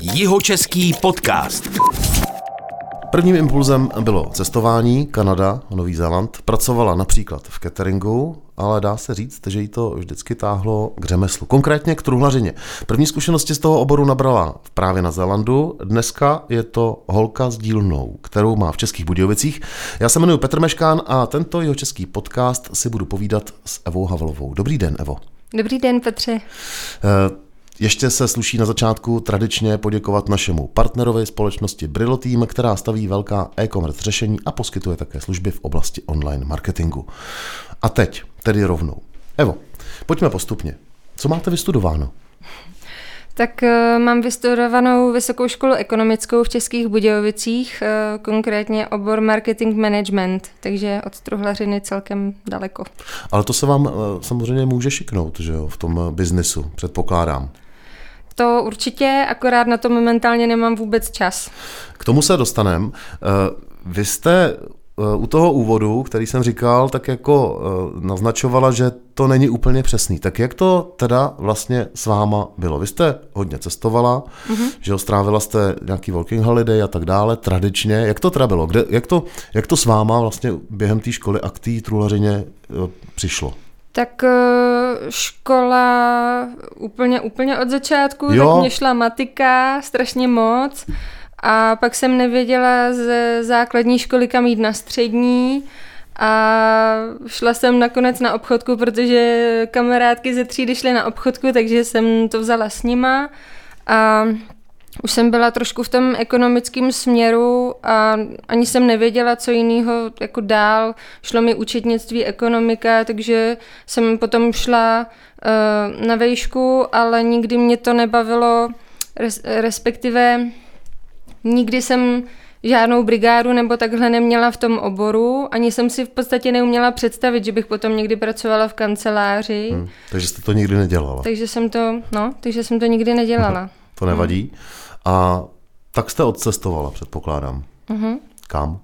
Jihočeský podcast. Prvním impulzem bylo cestování, Kanada, Nový Zéland. Pracovala například v cateringu, ale dá se říct, že jí to vždycky táhlo k řemeslu, konkrétně k truhlařině. První zkušenosti z toho oboru nabrala právě na Zélandu. Dneska je to holka s dílnou, kterou má v Českých Budějovicích. Já se jmenuji Petr Meškán a tento jeho český podcast si budu povídat s Evou Havlovou. Dobrý den, Evo. Dobrý den, Petře. Eh, ještě se sluší na začátku tradičně poděkovat našemu partnerovi společnosti Brillo Team, která staví velká e-commerce řešení a poskytuje také služby v oblasti online marketingu. A teď, tedy rovnou. Evo, pojďme postupně. Co máte vystudováno? Tak uh, mám vystudovanou vysokou školu ekonomickou v Českých Budějovicích, uh, konkrétně obor marketing management, takže od truhlařiny celkem daleko. Ale to se vám uh, samozřejmě může šiknout, že jo, v tom biznisu, předpokládám. To určitě, akorát na to momentálně nemám vůbec čas. K tomu se dostanem. Vy jste u toho úvodu, který jsem říkal, tak jako naznačovala, že to není úplně přesný. Tak jak to teda vlastně s váma bylo? Vy jste hodně cestovala, mm-hmm. že strávila jste nějaký working holiday a tak dále, tradičně. Jak to teda bylo? Kde, jak, to, jak to s váma vlastně během té školy a k té přišlo? Tak eh, škola úplně, úplně od začátku, jo. tak mě šla matika strašně moc a pak jsem nevěděla ze základní školy kam jít na střední a šla jsem nakonec na obchodku, protože kamarádky ze třídy šly na obchodku, takže jsem to vzala s nima a už jsem byla trošku v tom ekonomickém směru a ani jsem nevěděla, co jiného jako dál. Šlo mi účetnictví, ekonomika, takže jsem potom šla uh, na vejšku, ale nikdy mě to nebavilo, res, respektive nikdy jsem žádnou brigádu nebo takhle neměla v tom oboru, ani jsem si v podstatě neuměla představit, že bych potom někdy pracovala v kanceláři. Hmm, takže jste to nikdy nedělala. Takže jsem to, no, takže jsem to nikdy nedělala. to nevadí. Hmm. A tak jste odcestovala, předpokládám. Uh-huh. Kam?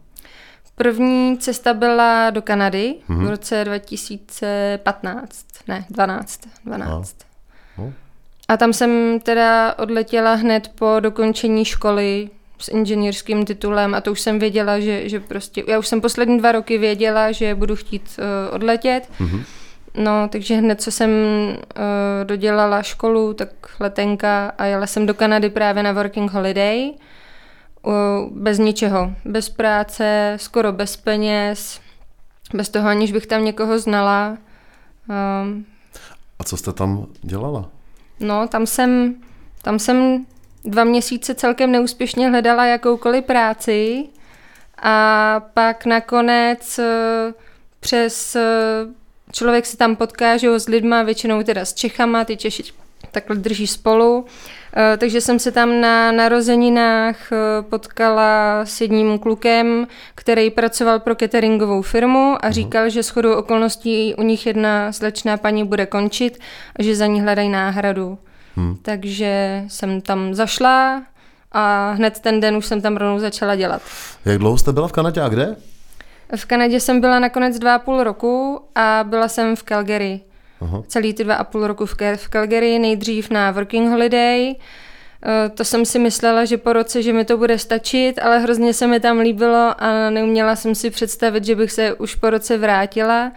První cesta byla do Kanady uh-huh. v roce 2015, ne, 12. 12. A. Uh. A tam jsem teda odletěla hned po dokončení školy s inženýrským titulem a to už jsem věděla, že, že prostě, já už jsem poslední dva roky věděla, že budu chtít uh, odletět. Uh-huh. No, takže hned, co jsem uh, dodělala školu, tak letenka a jela jsem do Kanady právě na working holiday. Uh, bez ničeho. Bez práce, skoro bez peněz, bez toho, aniž bych tam někoho znala. Uh, a co jste tam dělala? No, tam jsem, tam jsem dva měsíce celkem neúspěšně hledala jakoukoliv práci a pak nakonec uh, přes uh, člověk se tam potká že jo, s lidma, většinou teda s Čechama, ty Češi takhle drží spolu. Eh, takže jsem se tam na narozeninách eh, potkala s jedním klukem, který pracoval pro cateringovou firmu a mhm. říkal, že shodou okolností u nich jedna slečná paní bude končit a že za ní hledají náhradu. Hmm. Takže jsem tam zašla a hned ten den už jsem tam rovnou začala dělat. Jak dlouho jste byla v Kanadě a kde? V Kanadě jsem byla nakonec dva a půl roku a byla jsem v Calgary. Aha. Celý ty dva a půl roku v, v Calgary, nejdřív na working holiday. Eh, to jsem si myslela, že po roce, že mi to bude stačit, ale hrozně se mi tam líbilo a neuměla jsem si představit, že bych se už po roce vrátila.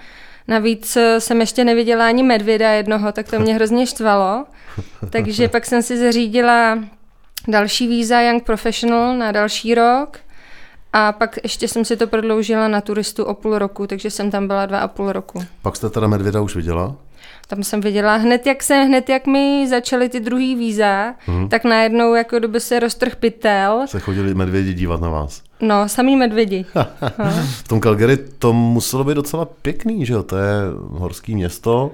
Navíc eh, jsem ještě neviděla ani medvěda jednoho, tak to mě hrozně štvalo. Takže pak jsem si zařídila další víza Young Professional na další rok a pak ještě jsem si to prodloužila na turistu o půl roku, takže jsem tam byla dva a půl roku. Pak jste teda medvěda už viděla? Tam jsem viděla hned, jak se, hned jak mi začaly ty druhý víza, hmm. tak najednou jako doby se roztrh pytel. Se chodili medvědi dívat na vás. No, samý medvědi. v tom Calgary to muselo být docela pěkný, že jo? To je horský město.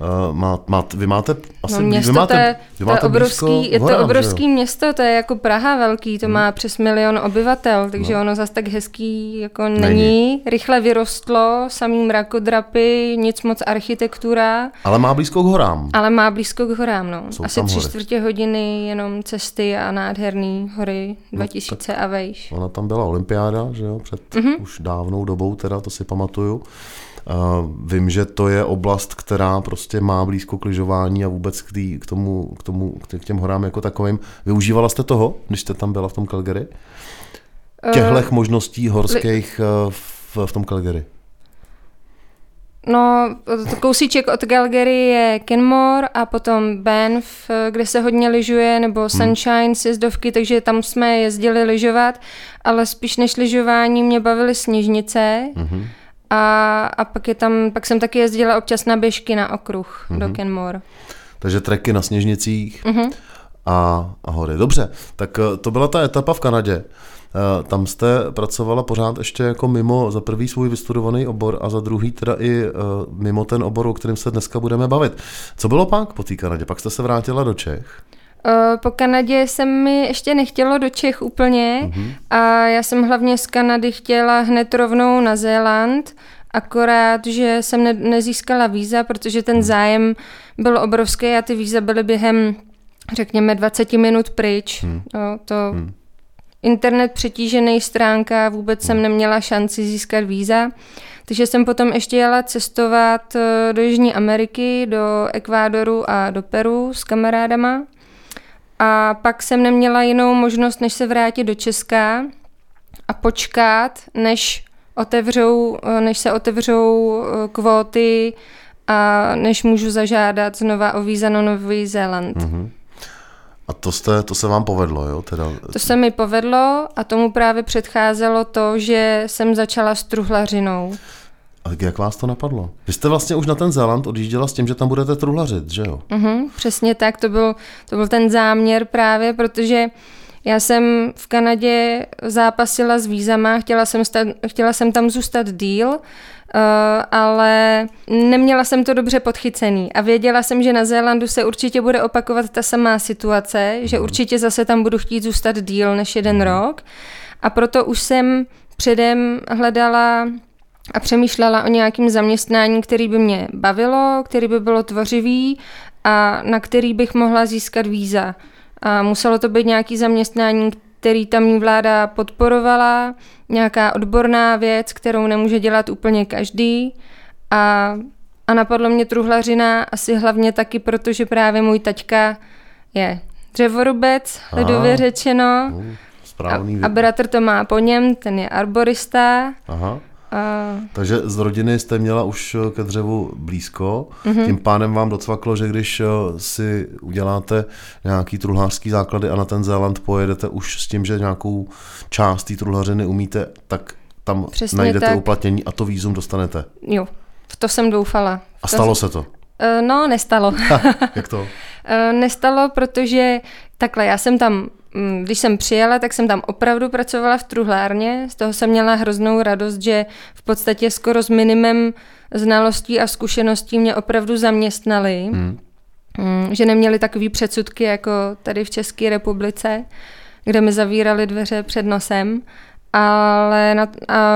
Uh, má, má, vy máte asi no, město vy máte, to je, vy máte to je obrovský, je to obrovský město, to je jako Praha velký, to hmm. má přes milion obyvatel, takže no. ono zase tak hezký jako není. není. Rychle vyrostlo, samý mrakodrapy, nic moc architektura. Ale má blízko k horám. Ale má blízko k horám, no. Jsou asi tři čtvrtě hodiny jenom cesty a nádherný hory 2000 no, a vejš. Ona tam byla olympiáda, že jo, před mm-hmm. už dávnou dobou, teda to si pamatuju. Vím, že to je oblast, která prostě má blízko k lyžování a vůbec k, tý, k tomu, k tomu, k těm horám jako takovým. Využívala jste toho, když jste tam byla v tom Calgary? Těchto uh, možností horských li... v, v tom Calgary? No, kousíček od Calgary je Kenmore a potom Banff, kde se hodně lyžuje, nebo hmm. Sunshine hmm. sjezdovky, takže tam jsme jezdili lyžovat, ale spíš než lyžování mě bavily sněžnice. Hmm. A, a pak, je tam, pak jsem taky jezdila občas na běžky na okruh hmm. do Kenmore. Takže treky na sněžnicích hmm. A, a hory. Dobře, tak eh, to byla ta etapa v Kanadě. Eh, tam jste pracovala pořád ještě jako mimo za prvý svůj vystudovaný obor a za druhý teda i eh, mimo ten obor, o kterém se dneska budeme bavit. Co bylo pak po té Kanadě? Pak jste se vrátila do Čech? Po Kanadě se mi ještě nechtělo do Čech úplně mm-hmm. a já jsem hlavně z Kanady chtěla hned rovnou na Zéland, akorát, že jsem ne- nezískala víza, protože ten mhm. zájem byl obrovský a ty víza byly během, řekněme, 20 minut pryč. Mm. No, to mm internet přetížený stránka, vůbec jsem neměla šanci získat víza. Takže jsem potom ještě jela cestovat eh, do Jižní Ameriky, do Ekvádoru a do Peru s kamarádama. A pak jsem neměla jinou možnost, než se vrátit do Česka a počkat, než, otevřou, eh, než se otevřou eh, kvóty a než můžu zažádat znova o víza na Nový Zéland. Mm-hmm. A to, jste, to se vám povedlo, jo? Teda... To se mi povedlo a tomu právě předcházelo to, že jsem začala s truhlařinou. A jak vás to napadlo? Vy jste vlastně už na ten Zéland odjížděla s tím, že tam budete truhlařit, že jo? Uh-huh, přesně tak, to byl, to byl ten záměr právě, protože já jsem v Kanadě zápasila s vízama, chtěla jsem, sta- chtěla jsem tam zůstat díl, ale neměla jsem to dobře podchycený a věděla jsem, že na Zélandu se určitě bude opakovat ta samá situace, že mhm. určitě zase tam budu chtít zůstat díl než jeden mhm. rok a proto už jsem předem hledala a přemýšlela o nějakém zaměstnání, který by mě bavilo, který by bylo tvořivý a na který bych mohla získat víza. A muselo to být nějaký zaměstnání, který tamní vláda podporovala, nějaká odborná věc, kterou nemůže dělat úplně každý a, a napadlo mě truhlařina asi hlavně taky, protože právě můj taťka je dřevorubec, lidově řečeno. Uh, a, a bratr to má po něm, ten je arborista. Aha. A... Takže z rodiny jste měla už eh, ke dřevu blízko, mm-hmm. tím pádem vám docvaklo, že když eh, si uděláte nějaký truhlářský základy a na ten Zéland pojedete už s tím, že nějakou část té truhlařiny umíte, tak tam Přesně najdete tak. uplatnění a to výzum dostanete. Jo, v to jsem doufala. A stalo se to? Uh, no, nestalo. Jak to? nestalo, protože takhle, já jsem tam když jsem přijela, tak jsem tam opravdu pracovala v truhlárně. Z toho jsem měla hroznou radost, že v podstatě skoro s minimem znalostí a zkušeností mě opravdu zaměstnali. Hmm. Že neměli takový předsudky jako tady v České republice, kde mi zavírali dveře před nosem. Ale na,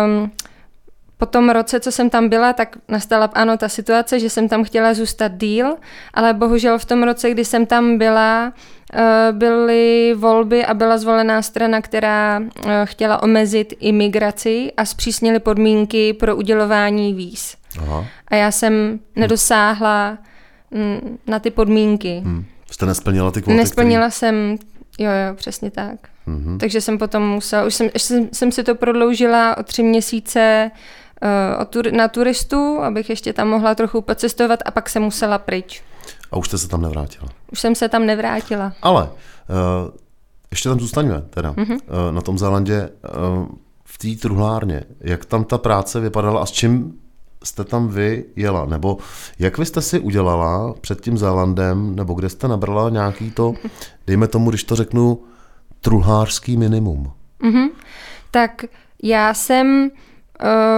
um, po tom roce, co jsem tam byla, tak nastala ano ta situace, že jsem tam chtěla zůstat díl, ale bohužel v tom roce, kdy jsem tam byla, byly volby a byla zvolená strana, která eh, chtěla omezit imigraci a zpřísnili podmínky pro udělování víz. Aha. A já jsem nedosáhla mm, na ty podmínky. Hmm. Jste nesplnila ty kvóty? Nesplnila který... jsem, jo, jo, přesně tak. Mm-hmm. Takže jsem potom musela, už jsem, jsem, jsem si to prodloužila o tři měsíce uh, na turistu, abych ještě tam mohla trochu pocestovat a pak jsem musela pryč. A už jste se tam nevrátila? Už jsem se tam nevrátila. Ale uh, ještě tam zůstaňme teda. Mm-hmm. Uh, na tom Zélandě uh, v té truhlárně. Jak tam ta práce vypadala a s čím jste tam vy jela? Nebo jak vy jste si udělala před tím Zélandem, nebo kde jste nabrala nějaký to, dejme tomu, když to řeknu, truhlářský minimum? Mm-hmm. Tak já jsem,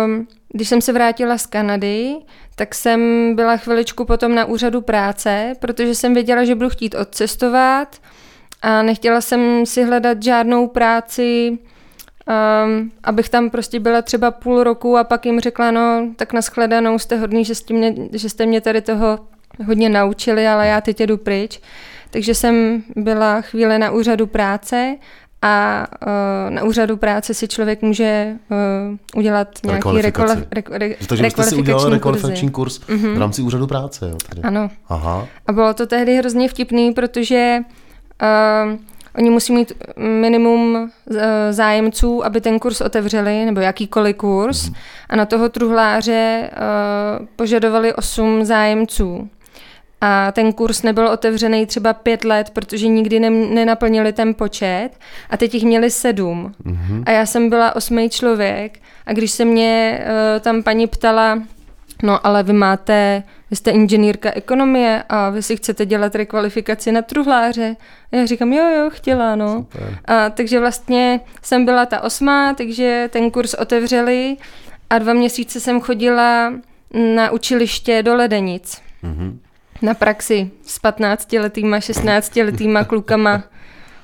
um, když jsem se vrátila z Kanady, tak jsem byla chviličku potom na úřadu práce, protože jsem věděla, že budu chtít odcestovat a nechtěla jsem si hledat žádnou práci, um, abych tam prostě byla třeba půl roku a pak jim řekla, no tak nashledanou, jste hodný, že jste, mě, že jste mě tady toho hodně naučili, ale já teď jdu pryč. Takže jsem byla chvíli na úřadu práce a uh, na úřadu práce si člověk může uh, udělat nějaký rekvalifikaci. Reko, re, Takže jste si udělal rekvalifikační kurz mm-hmm. v rámci úřadu práce, jo? Tady. Ano. Aha. A bylo to tehdy hrozně vtipný, protože uh, oni musí mít minimum uh, zájemců, aby ten kurz otevřeli, nebo jakýkoliv kurz. Mm-hmm. A na toho truhláře uh, požadovali osm zájemců a ten kurz nebyl otevřený třeba pět let, protože nikdy ne, nenaplnili ten počet a teď jich měli sedm. Mm-hmm. A já jsem byla osmý člověk a když se mě uh, tam paní ptala, no ale vy máte, vy jste inženýrka ekonomie a vy si chcete dělat rekvalifikaci na truhláře. A já říkám, jo, jo, chtěla, no. A, takže vlastně jsem byla ta osmá, takže ten kurz otevřeli a dva měsíce jsem chodila na učiliště do Ledenic. Mm-hmm na praxi s 15-letýma, 16-letýma klukama,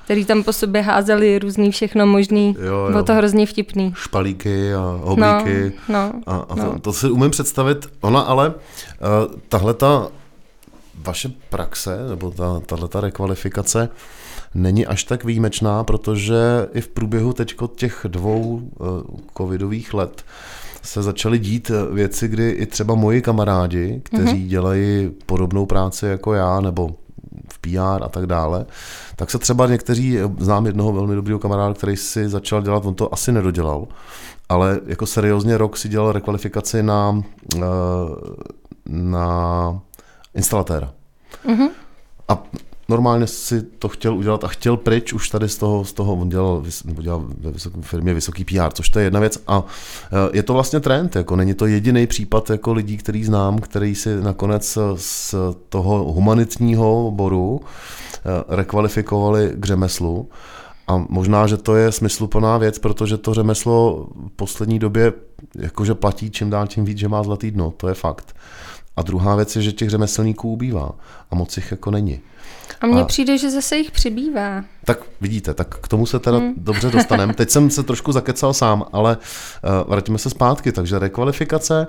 který tam po sobě házeli různý všechno možný. Jo, jo. Bylo to hrozně vtipný. Špalíky a oblíky. No, no, a, a to, no. to si umím představit. Ona ale, uh, tahle ta vaše praxe, nebo ta, tahle ta rekvalifikace, není až tak výjimečná, protože i v průběhu teď těch dvou uh, covidových let se začaly dít věci, kdy i třeba moji kamarádi, kteří mm-hmm. dělají podobnou práci jako já, nebo v PR a tak dále, tak se třeba někteří, znám jednoho velmi dobrého kamaráda, který si začal dělat, on to asi nedodělal, ale jako seriózně rok si dělal rekvalifikaci na, eh, na instalatéra. Mm-hmm. A normálně si to chtěl udělat a chtěl pryč už tady z toho, z toho on dělal, dělal ve vysoké firmě vysoký PR, což to je jedna věc a e, je to vlastně trend, jako není to jediný případ jako lidí, který znám, který si nakonec z toho humanitního oboru e, rekvalifikovali k řemeslu a možná, že to je smysluplná věc, protože to řemeslo v poslední době jakože platí čím dál tím víc, že má zlatý dno, to je fakt. A druhá věc je, že těch řemeslníků ubývá a moc jich jako není. A mně a... přijde, že zase jich přibývá. Tak vidíte, tak k tomu se teda hmm. dobře dostaneme. Teď jsem se trošku zakecal sám, ale uh, vrátíme se zpátky. Takže rekvalifikace,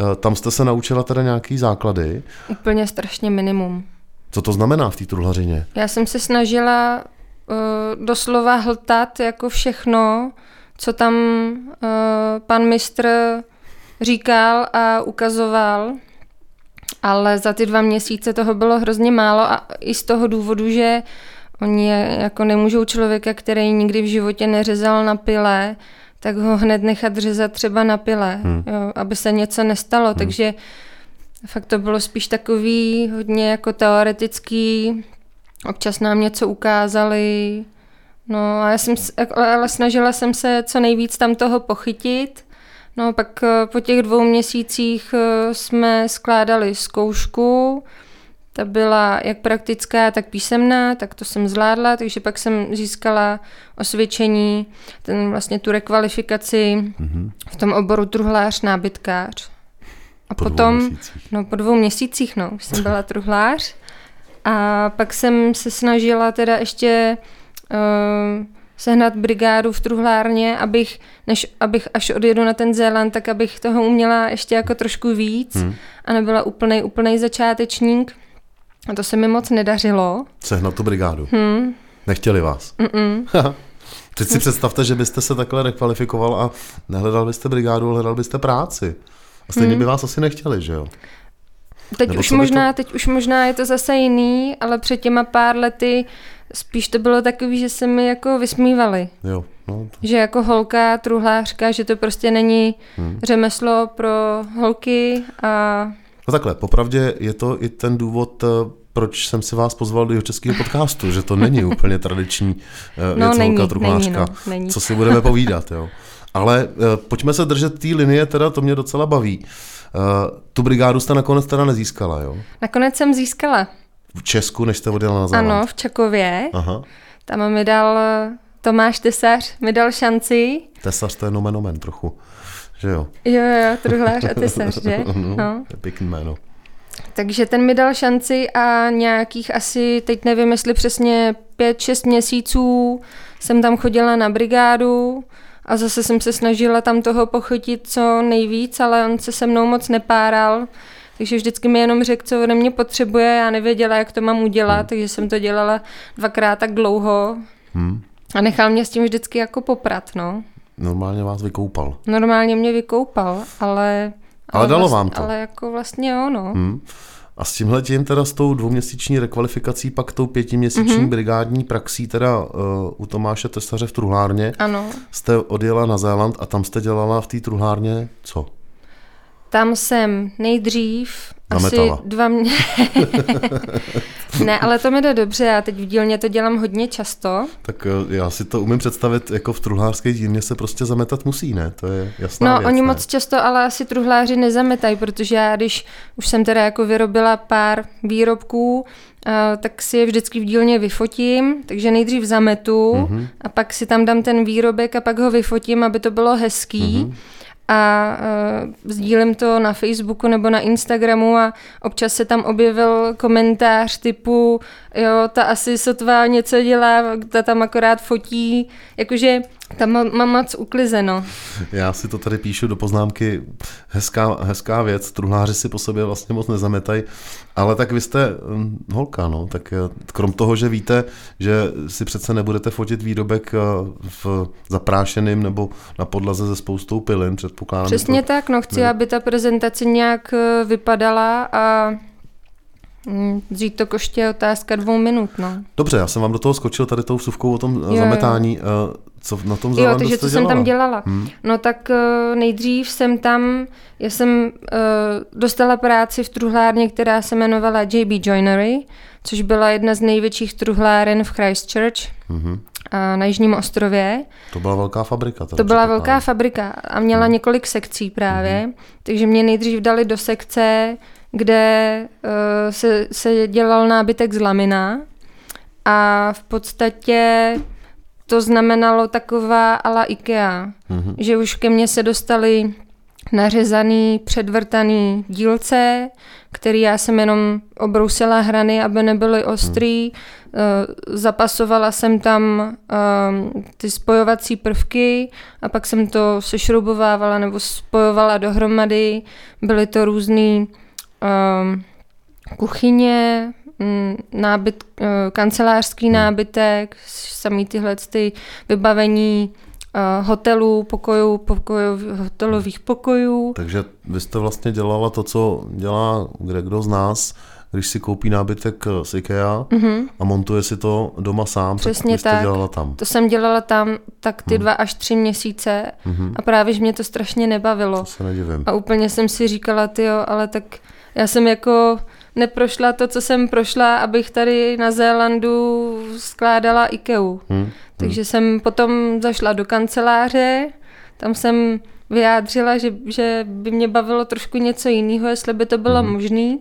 uh, tam jste se naučila teda nějaký základy. Úplně strašně minimum. Co to znamená v té truhlařině? Já jsem se snažila uh, doslova hltat jako všechno, co tam uh, pan mistr říkal a ukazoval ale za ty dva měsíce toho bylo hrozně málo a i z toho důvodu, že oni jako nemůžou člověka, který nikdy v životě neřezal na pile, tak ho hned nechat řezat třeba na pile, hmm. jo, aby se něco nestalo, hmm. takže fakt to bylo spíš takový hodně jako teoretický, občas nám něco ukázali, no a já jsem, ale snažila jsem se co nejvíc tam toho pochytit, No pak eh, po těch dvou měsících eh, jsme skládali zkoušku, ta byla jak praktická, tak písemná, tak to jsem zvládla, takže pak jsem získala osvědčení, ten vlastně tu rekvalifikaci mm-hmm. v tom oboru truhlář, nábytkář. A po potom, no po dvou měsících, no, už jsem byla truhlář. A pak jsem se snažila teda ještě uh, sehnat brigádu v truhlárně, abych, než abych až odjedu na ten Zéland, tak abych toho uměla ještě jako trošku víc hmm. a nebyla úplnej, úplnej začátečník. A to se mi moc nedařilo. Sehnat tu brigádu. Hmm. Nechtěli vás. Teď si představte, že byste se takhle rekvalifikoval a nehledal byste brigádu, ale hledal byste práci. A stejně hmm. by vás asi nechtěli, že jo? Teď už, možná, to... teď už možná je to zase jiný, ale před těma pár lety spíš to bylo takový, že se mi jako vysmívali. Jo. No, to... Že jako holka, truhlářka, že to prostě není hmm. řemeslo pro holky a... No takhle, popravdě je to i ten důvod, eh, proč jsem si vás pozval do českého podcastu, že to není úplně tradiční eh, no, věc není, holka, truhlářka. Není, no, není. Co si budeme povídat, jo. Ale uh, pojďme se držet té linie, teda to mě docela baví. Uh, tu brigádu jste nakonec teda nezískala, jo? Nakonec jsem získala v Česku, než jste odjela na Záland? Ano, v Čekově. Aha. Tam mi dal Tomáš Tesař, mi dal šanci. Tesař to je nomen omen trochu, že jo? Jo, jo, truhlář a tesař, že? no, no. Pěkný jméno. Takže ten mi dal šanci a nějakých asi, teď nevím, jestli přesně pět, šest měsíců jsem tam chodila na brigádu a zase jsem se snažila tam toho pochytit co nejvíc, ale on se se mnou moc nepáral. Takže vždycky mi jenom řekl, co ode mě potřebuje, já nevěděla, jak to mám udělat, hmm. takže jsem to dělala dvakrát tak dlouho. Hmm. A nechal mě s tím vždycky jako poprat, no. Normálně vás vykoupal. Normálně mě vykoupal, ale... Ale, ale dalo vlast, vám to. Ale jako vlastně jo, no. Hmm. A s tímhle tím teda s tou dvouměsíční rekvalifikací, pak tou pětiměsíční mm-hmm. brigádní praxí teda uh, u Tomáše Tesaře v truhlárně, ano. jste odjela na Zéland a tam jste dělala v té truhlárně co? Tam jsem nejdřív Zametala. asi dva mě... ne, ale to mi jde dobře, já teď v dílně to dělám hodně často. Tak eh, já si to umím představit, jako v truhlářské dílně se prostě zametat musí, ne? To je jasná No, věc, oni ne? moc často ale asi truhláři nezametají, protože já, když už jsem teda jako vyrobila pár výrobků, Uh, tak si je vždycky v dílně vyfotím, takže nejdřív zametu mm-hmm. a pak si tam dám ten výrobek a pak ho vyfotím, aby to bylo hezký. Mm-hmm a uh, sdílím to na Facebooku nebo na Instagramu a občas se tam objevil komentář typu, jo, ta asi sotva něco dělá, ta tam akorát fotí, jakože tam mám moc uklizeno. Já si to tady píšu do poznámky, hezká, hezká věc, truhláři si po sobě vlastně moc nezametají, ale tak vy jste hm, holka, no, tak eh, krom toho, že víte, že si přece nebudete fotit výrobek eh, v zaprášeným nebo na podlaze ze spoustou pilin, předpokládám. Přesně to... tak, no chci, ne. aby ta prezentace nějak eh, vypadala a hm, Vzít to koště je otázka dvou minut, no. Dobře, já jsem vám do toho skočil tady tou vsuvkou o tom jo, zametání. Jo. Co na tom Jo, takže co dělala? jsem tam dělala? Hmm. No tak uh, nejdřív jsem tam, já jsem uh, dostala práci v truhlárně, která se jmenovala JB Joinery, což byla jedna z největších truhláren v Christchurch. Hmm. Na Jižním ostrově. To byla velká fabrika. To byla velká fabrika a měla hmm. několik sekcí právě, hmm. takže mě nejdřív dali do sekce, kde uh, se, se dělal nábytek z lamina a v podstatě to znamenalo taková ala IKEA, mm-hmm. že už ke mně se dostali nařezaný, předvrtaný dílce, který já jsem jenom obrousila hrany, aby nebyly ostrý. Mm. Zapasovala jsem tam um, ty spojovací prvky a pak jsem to sešroubovávala nebo spojovala dohromady. Byly to různý um, kuchyně, nábyt, eh, kancelářský hmm. nábytek, samý tyhle ty vybavení uh, hotelů, pokojů, pokojů, hotelových pokojů. Takže vy jste vlastně dělala to, co dělá kde kdo z nás, když si koupí nábytek z IKEA mm-hmm. a montuje si to doma sám, Přesně tak, tak. dělala tam. To jsem dělala tam tak ty mm. dva až tři měsíce mm-hmm. a právě, že mě to strašně nebavilo. To se nedivím. A úplně jsem si říkala, ty jo, ale tak já jsem jako neprošla to, co jsem prošla, abych tady na Zélandu skládala IKEA. Hmm. Takže jsem potom zašla do kanceláře, tam jsem vyjádřila, že, že by mě bavilo trošku něco jiného, jestli by to bylo hmm. možné.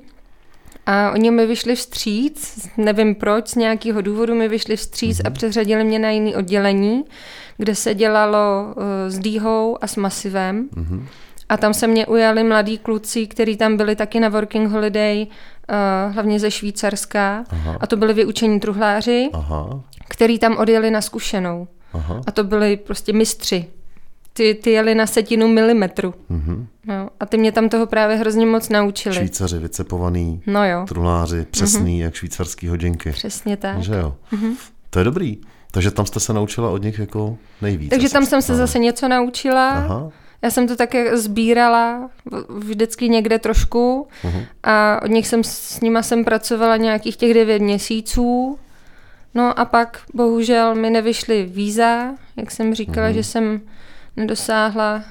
A oni mi vyšli vstříc, nevím proč, z nějakého důvodu mi vyšli vstříc hmm. a přeřadili mě na jiný oddělení, kde se dělalo uh, s dýhou a s masivem. Hmm. A tam se mě ujali mladí kluci, kteří tam byli taky na working holiday, uh, hlavně ze Švýcarska. Aha. A to byli vyučení truhláři, Aha. který tam odjeli na zkušenou. Aha. A to byli prostě mistři. Ty, ty jeli na setinu milimetru. Mm-hmm. No, a ty mě tam toho právě hrozně moc naučili. Švýcaři, vycepovaný, no jo. truhláři, přesný, mm-hmm. jak švýcarský hodinky. Přesně tak. Že jo? Mm-hmm. To je dobrý. Takže tam jste se naučila od nich jako nejvíc. Takže tam jsem se zase něco naučila. Aha. Já jsem to také sbírala vždycky někde trošku uh-huh. a od nich jsem s nima jsem pracovala nějakých těch devět měsíců. No a pak bohužel mi nevyšly víza, jak jsem říkala, uh-huh. že jsem nedosáhla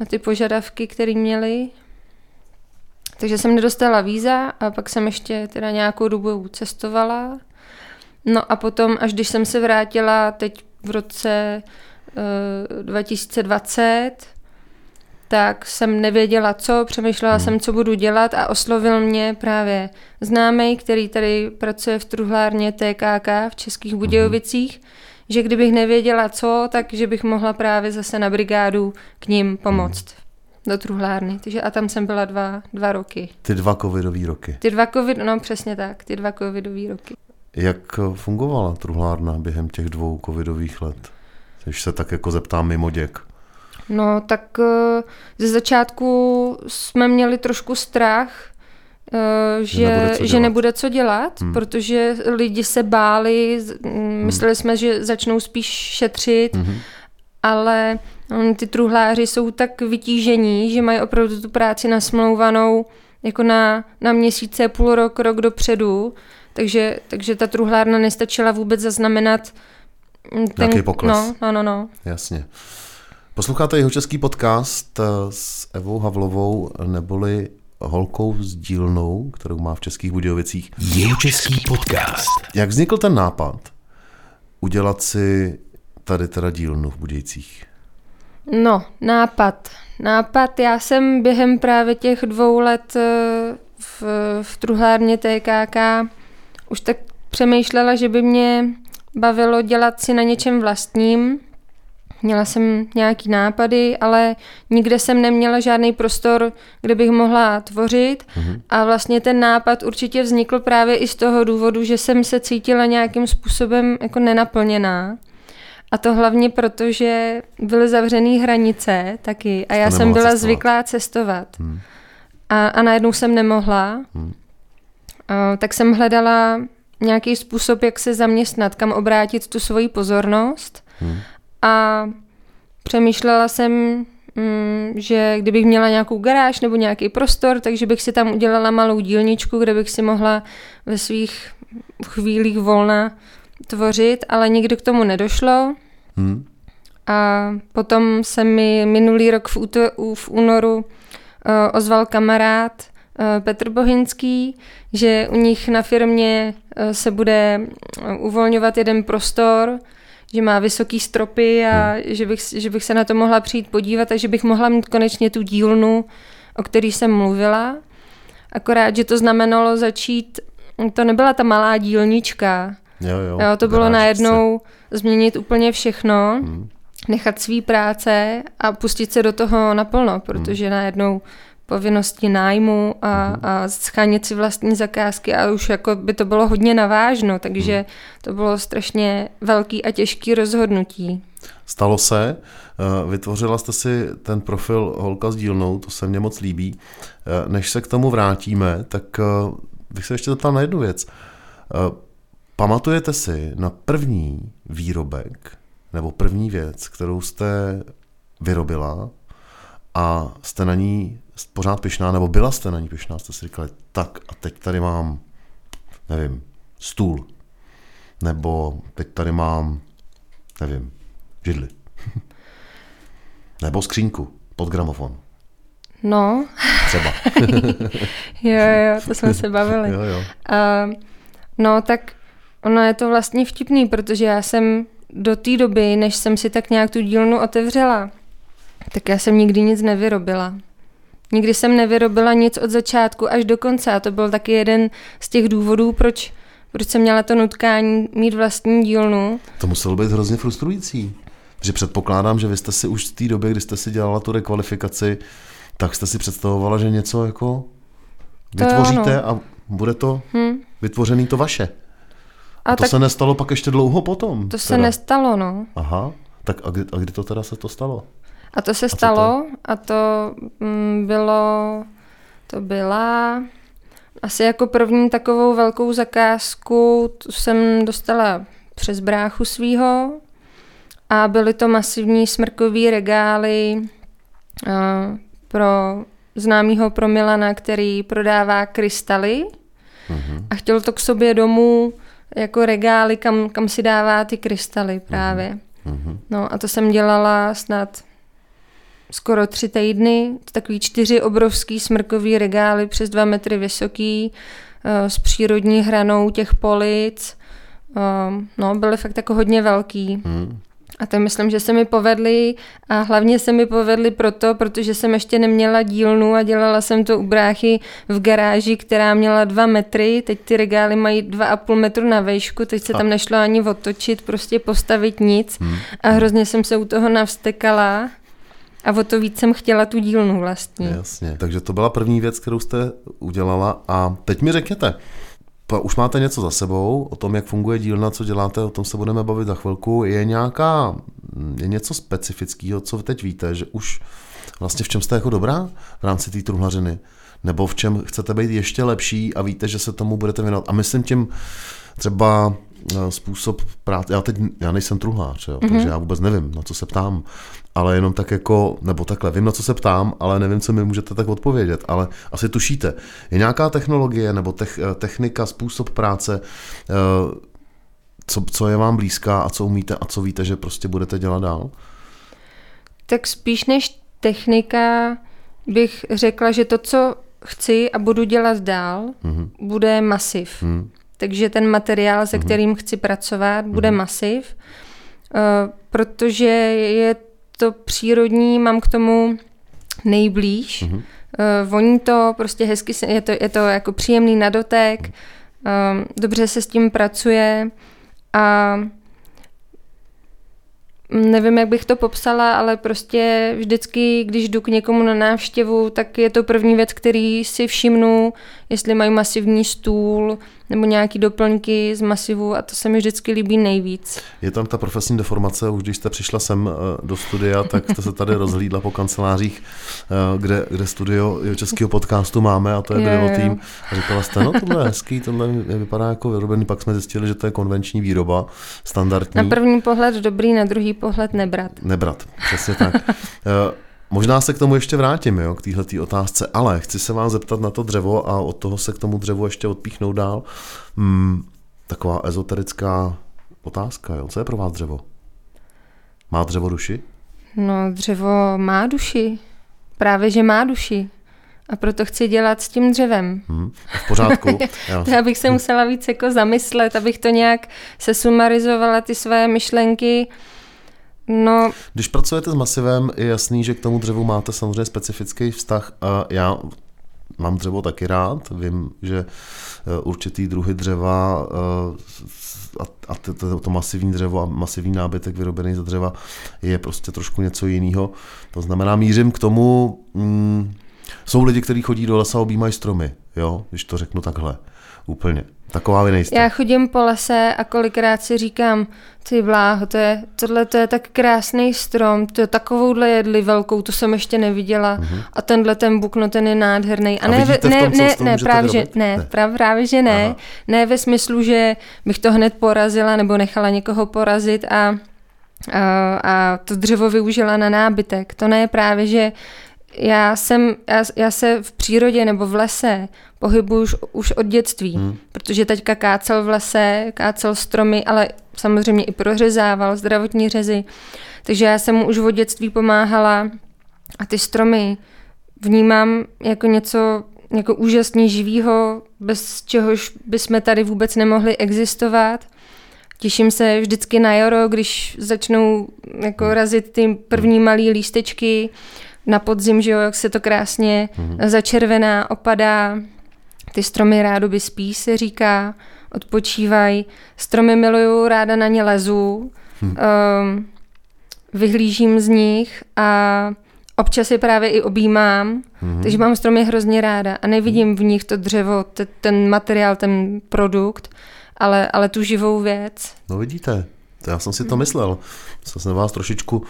na ty požadavky, které měly. Takže jsem nedostala víza a pak jsem ještě teda nějakou dobu cestovala. No a potom, až když jsem se vrátila teď v roce uh, 2020, tak jsem nevěděla co, přemýšlela hmm. jsem, co budu dělat a oslovil mě právě známý, který tady pracuje v truhlárně TKK v Českých hmm. Budějovicích, hmm. že kdybych nevěděla co, tak že bych mohla právě zase na brigádu k ním pomoct. Hmm do truhlárny. Takže a tam jsem byla dva, dva roky. Ty dva covidové roky. Ty dva covid, no přesně tak, ty dva covidové roky. Jak fungovala truhlárna během těch dvou covidových let? Když se tak jako zeptám mimo děk. No, tak eh, ze začátku jsme měli trošku strach, že, že, nebude co, že nebude co dělat, hmm. protože lidi se báli, hmm. mysleli jsme, že začnou spíš šetřit, hmm. ale on, ty truhláři jsou tak vytížení, že mají opravdu tu práci nasmlouvanou jako na, na měsíce, půl rok, rok dopředu, takže, takže ta truhlárna nestačila vůbec zaznamenat ten, Nějaký pokles. No, no, no, no. Jasně. Posloucháte jeho český podcast eh, s Evou Havlovou, neboli holkou s dílnou, kterou má v Českých Budějovicích. Jeho český podcast. Jak vznikl ten nápad udělat si tady teda dílnu v Budějcích? No, nápad. Nápad, já jsem během právě těch dvou let eh, v, v truhlárně TKK už tak přemýšlela, že by mě bavilo dělat si na něčem vlastním. Měla jsem nějaký nápady, ale nikde jsem neměla žádný prostor, kde bych mohla tvořit. Mm-hmm. A vlastně ten nápad určitě vznikl právě i z toho důvodu, že jsem se cítila nějakým způsobem jako nenaplněná. A to hlavně proto, že byly zavřené hranice taky a já jsem byla cestovat. zvyklá cestovat. Hmm. A, a najednou jsem nemohla. Hmm. A, tak jsem hledala nějaký způsob, jak se zaměstnat, kam obrátit tu svoji pozornost. Hmm. A přemýšlela jsem, mm, že kdybych měla nějakou garáž nebo nějaký prostor, takže bych si tam udělala malou dílničku, kde bych si mohla ve svých chvílích volna tvořit, ale nikdy k tomu nedošlo. Hmm. A potom se mi minulý rok v, úto, v únoru uh, ozval kamarád uh, Petr Bohinský, že u nich na firmě uh, se bude uvolňovat jeden prostor, že má vysoký stropy a hmm. že, bych, že bych se na to mohla přijít podívat a že bych mohla mít konečně tu dílnu, o který jsem mluvila. Akorát, že to znamenalo začít, to nebyla ta malá dílnička, Jo, jo, jo to bylo najednou změnit úplně všechno, hmm. nechat svý práce a pustit se do toho naplno, protože hmm. najednou povinnosti nájmu a, a schánět si vlastní zakázky a už jako by to bylo hodně navážno, takže hmm. to bylo strašně velký a těžký rozhodnutí. Stalo se, eh, vytvořila jste si ten profil Holka s dílnou, to se mně moc líbí. Eh, než se k tomu vrátíme, tak eh, bych se ještě zeptal na jednu věc. Pamatujete si na první výrobek nebo první věc, kterou jste vyrobila a jste na ní pořád pyšná, nebo byla jste na ní pyšná, jste si říkali, tak a teď tady mám, nevím, stůl, nebo teď tady mám, nevím, židli, nebo skřínku pod gramofon. No. Třeba. jo, jo, to jsme se bavili. jo, jo. Uh, no, tak Ono je to vlastně vtipný, protože já jsem do té doby, než jsem si tak nějak tu dílnu otevřela, tak já jsem nikdy nic nevyrobila. Nikdy jsem nevyrobila nic od začátku až do konce a to byl taky jeden z těch důvodů, proč, proč jsem měla to nutkání mít vlastní dílnu. To muselo být hrozně frustrující. Že předpokládám, že vy jste si už z té doby, kdy jste si dělala tu rekvalifikaci, tak jste si představovala, že něco jako vytvoříte to a bude to hmm. vytvořený to vaše. A, a to tak, se nestalo pak ještě dlouho potom? To teda. se nestalo, no. Aha, tak a kdy, a kdy to teda se to stalo? A to se a stalo to? a to mm, bylo, to byla asi jako první takovou velkou zakázku, tu jsem dostala přes bráchu svýho a byly to masivní smrkový regály uh, pro známýho pro Milana, který prodává krystaly mm-hmm. a chtěl to k sobě domů jako regály, kam, kam si dává ty krystaly právě. Mm-hmm. No a to jsem dělala snad skoro tři týdny, takový čtyři obrovský smrkový regály přes dva metry vysoký, uh, s přírodní hranou těch polic. Uh, no, byly fakt jako hodně velký. Mm. A to myslím, že se mi povedly a hlavně se mi povedly proto, protože jsem ještě neměla dílnu a dělala jsem to u bráchy v garáži, která měla dva metry, teď ty regály mají dva a půl metru na vejšku, teď se tam nešlo ani otočit, prostě postavit nic hmm. a hrozně jsem se u toho navstekala a o to víc jsem chtěla tu dílnu vlastně. Jasně, takže to byla první věc, kterou jste udělala a teď mi řekněte, už máte něco za sebou, o tom, jak funguje dílna, co děláte, o tom se budeme bavit za chvilku. Je nějaká, je něco specifického, co teď víte, že už vlastně v čem jste jako dobrá v rámci té truhlařiny? nebo v čem chcete být ještě lepší a víte, že se tomu budete věnovat. A myslím tím třeba eh, způsob práce. Já teď, já nejsem truhlář, jo, mm-hmm. takže já vůbec nevím, na co se ptám, ale jenom tak jako, nebo takhle, vím, na co se ptám, ale nevím, co mi můžete tak odpovědět, ale asi tušíte. Je nějaká technologie nebo tech, eh, technika, způsob práce, eh, co, co je vám blízká a co umíte a co víte, že prostě budete dělat dál? Tak spíš než technika bych řekla, že to, co chci a budu dělat dál, mm-hmm. bude masiv. Mm. Takže ten materiál, se mm-hmm. kterým chci pracovat, bude mm-hmm. masiv, uh, protože je to přírodní, mám k tomu nejblíž. Mm-hmm. Uh, voní to prostě hezky, je to, je to jako příjemný na dotek, um, dobře se s tím pracuje a nevím, jak bych to popsala, ale prostě vždycky, když jdu k někomu na návštěvu, tak je to první věc, který si všimnu, jestli mají masivní stůl nebo nějaký doplňky z masivu a to se mi vždycky líbí nejvíc. Je tam ta profesní deformace, už když jste přišla sem eh, do studia, tak jste se tady rozhlídla po kancelářích, eh, kde, kde studio českého podcastu máme a to je bylo tým. A říkala jste, no tohle je hezký, tohle vypadá jako vyrobený, pak jsme zjistili, že to je konvenční výroba, standardní. Na první pohled dobrý, na druhý pohled nebrat. Nebrat, přesně tak. Možná se k tomu ještě vrátím, jo, k téhle otázce, ale chci se vás zeptat na to dřevo a od toho se k tomu dřevu ještě odpíchnout dál. Hmm, taková ezoterická otázka, jo. co je pro vás dřevo? Má dřevo duši? No, dřevo má duši. Právě, že má duši. A proto chci dělat s tím dřevem. Hmm, v pořádku. Já. to abych se musela víc jako zamyslet, abych to nějak se sumarizovala ty své myšlenky. No. Když pracujete s masivem, je jasný, že k tomu dřevu máte samozřejmě specifický vztah. A já mám dřevo taky rád, vím, že eh, určitý druhy dřeva eh, a, to, to masivní dřevo a masivní nábytek vyrobený ze dřeva je prostě trošku něco jiného. To znamená, mířím k tomu, mm, jsou lidi, kteří chodí do lesa a objímají stromy, jo, když to řeknu takhle, úplně. Taková vy nejste. Já chodím po lese a kolikrát si říkám, ty bláho, to je, tohle to je tak krásný strom, to je takovouhle jedli velkou, to jsem ještě neviděla. Mm-hmm. A tenhle ten buk, no ten je nádherný. A, a ne, ne, tom, ne, ne, právě, že, ne, ne. Právě, právě, že ne. Aha. Ne ve smyslu, že bych to hned porazila nebo nechala někoho porazit a, a, a to dřevo využila na nábytek. To ne právě, že já jsem, já, já se v přírodě nebo v lese pohybuju už, už od dětství, hmm. protože teďka kácel v lese, kácel stromy, ale samozřejmě i prořezával zdravotní řezy. Takže já jsem mu už od dětství pomáhala a ty stromy vnímám jako něco jako úžasně živýho, bez čehož bychom tady vůbec nemohli existovat. Těším se vždycky na jaro, když začnou jako razit ty první malé lístečky, na podzim, že jo, jak se to krásně mm-hmm. začervená, opadá, ty stromy rádoby spí, se říká, odpočívají, stromy miluju, ráda na ně lezu, mm. um, vyhlížím z nich a občas je právě i objímám, mm-hmm. takže mám stromy hrozně ráda a nevidím v nich to dřevo, t- ten materiál, ten produkt, ale, ale tu živou věc. No vidíte, to já jsem si to myslel. Jsem se vás trošičku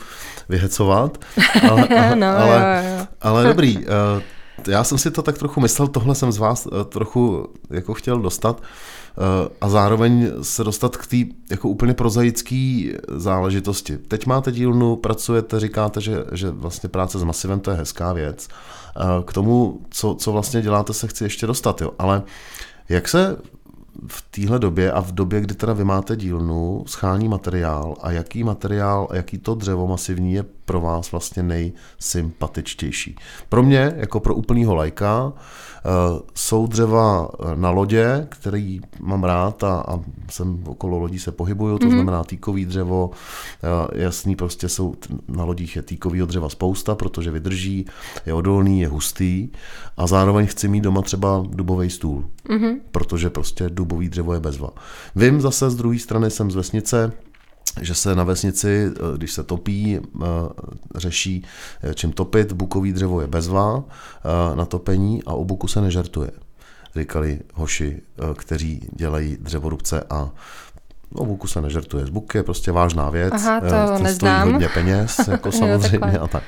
vyhecovat, ale, no, ale, jo, jo. ale dobrý. Eh, já jsem si to tak trochu myslel, tohle jsem z vás eh, trochu jako chtěl dostat eh, a zároveň se dostat k té jako úplně prozaické záležitosti. Teď máte dílnu, pracujete, říkáte, že, že vlastně práce s masivem to je hezká věc. K tomu, co, co vlastně děláte, se chci ještě dostat, jo. ale jak se v téhle době a v době, kdy teda vy máte dílnu, schání materiál a jaký materiál, jaký to dřevo masivní je pro vás vlastně nejsympatičtější. Pro mě, jako pro úplnýho lajka, Eh, jsou dřeva eh, na lodě, který mám rád a, a jsem okolo lodí se pohybuju, to mm-hmm. znamená týkový dřevo, eh, jasný prostě jsou, na lodích je týkovýho dřeva spousta, protože vydrží, je odolný, je hustý a zároveň chci mít doma třeba dubový stůl, mm-hmm. protože prostě dubový dřevo je bezva. Vím zase z druhé strany, jsem z vesnice, že se na vesnici, eh, když se topí, eh, řeší, eh, čím topit. Bukový dřevo je bezvá na topení a o buku se nežertuje. Říkali hoši, kteří dělají dřevorubce a O buku se nežertuje. Buk je prostě vážná věc. Aha, to neznám. Stojí hodně peněz, jako samozřejmě. jo, a tak.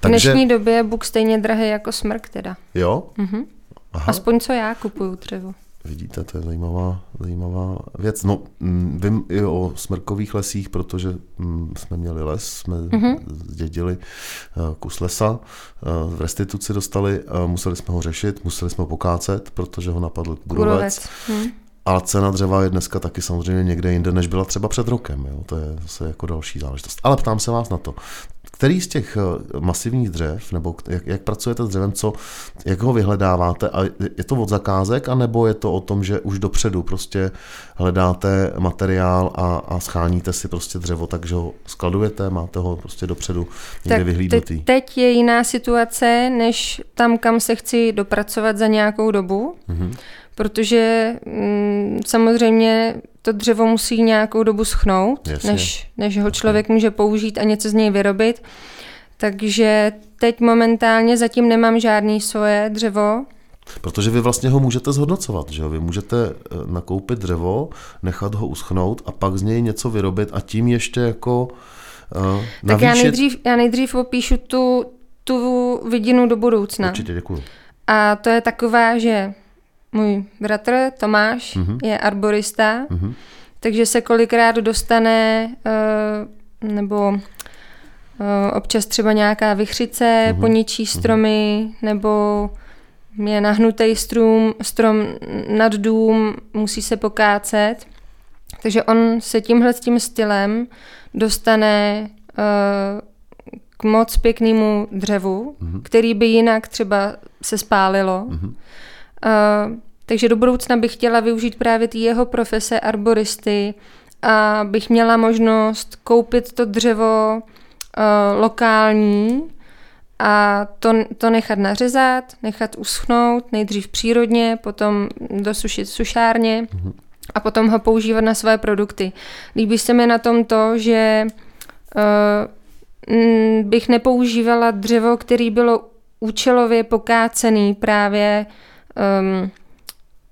Takže... V dnešní době je buk stejně drahý jako smrk teda. Jo? Mhm. Aha. Aspoň co já kupuju dřevo. Vidíte, to je zajímavá, zajímavá věc. No, mm, vím i o smrkových lesích, protože mm, jsme měli les, jsme mm-hmm. zdědili eh, kus lesa, eh, v restituci dostali, museli jsme ho řešit, museli jsme ho pokácet, protože ho napadl kůrovec. Hmm. A cena dřeva je dneska taky samozřejmě někde jinde, než byla třeba před rokem. Jo? To je zase jako další záležitost. Ale ptám se vás na to. Který z těch eh, masivních dřev, nebo jak, jak pracujete s dřevem, co, jak ho vyhledáváte? A je to od zakázek, anebo je to o tom, že už dopředu prostě hledáte materiál a, a scháníte si prostě dřevo, takže ho skladujete, máte ho prostě dopředu někde tak vyhlídnutý? Te, teď je jiná situace, než tam, kam se chci dopracovat za nějakou dobu. Mm-hmm protože mm, samozřejmě to dřevo musí nějakou dobu schnout, než, než ho člověk může použít a něco z něj vyrobit. Takže teď momentálně zatím nemám žádný svoje dřevo. Protože vy vlastně ho můžete zhodnocovat, že Vy můžete eh, nakoupit dřevo, nechat ho uschnout a pak z něj něco vyrobit a tím ještě jako uh, navýšit... Tak já nejdřív, já nejdřív popíšu tu, tu vidinu do budoucna. Určitě, děkuji. A to je taková, že můj bratr Tomáš mm-hmm. je arborista, mm-hmm. takže se kolikrát dostane uh, nebo uh, občas třeba nějaká vychřice mm-hmm. poničí mhm. stromy mm-hmm. nebo je nahnutý strom, strom nad dům, musí se pokácet. Takže on se tímhle tím stylem dostane uh, k moc pěknému dřevu, mm-hmm. který by jinak třeba se spálilo. Mm-hmm. Uh, takže do budoucna bych chtěla využít právě ty jeho profese arboristy a bych měla možnost koupit to dřevo uh, lokální a to, to nechat nařezat, nechat uschnout, nejdřív přírodně, potom dosušit sušárně mm-hmm. a potom ho používat na své produkty. Líbí se mi na tom to, že uh, bych nepoužívala dřevo, který bylo účelově pokácený právě um,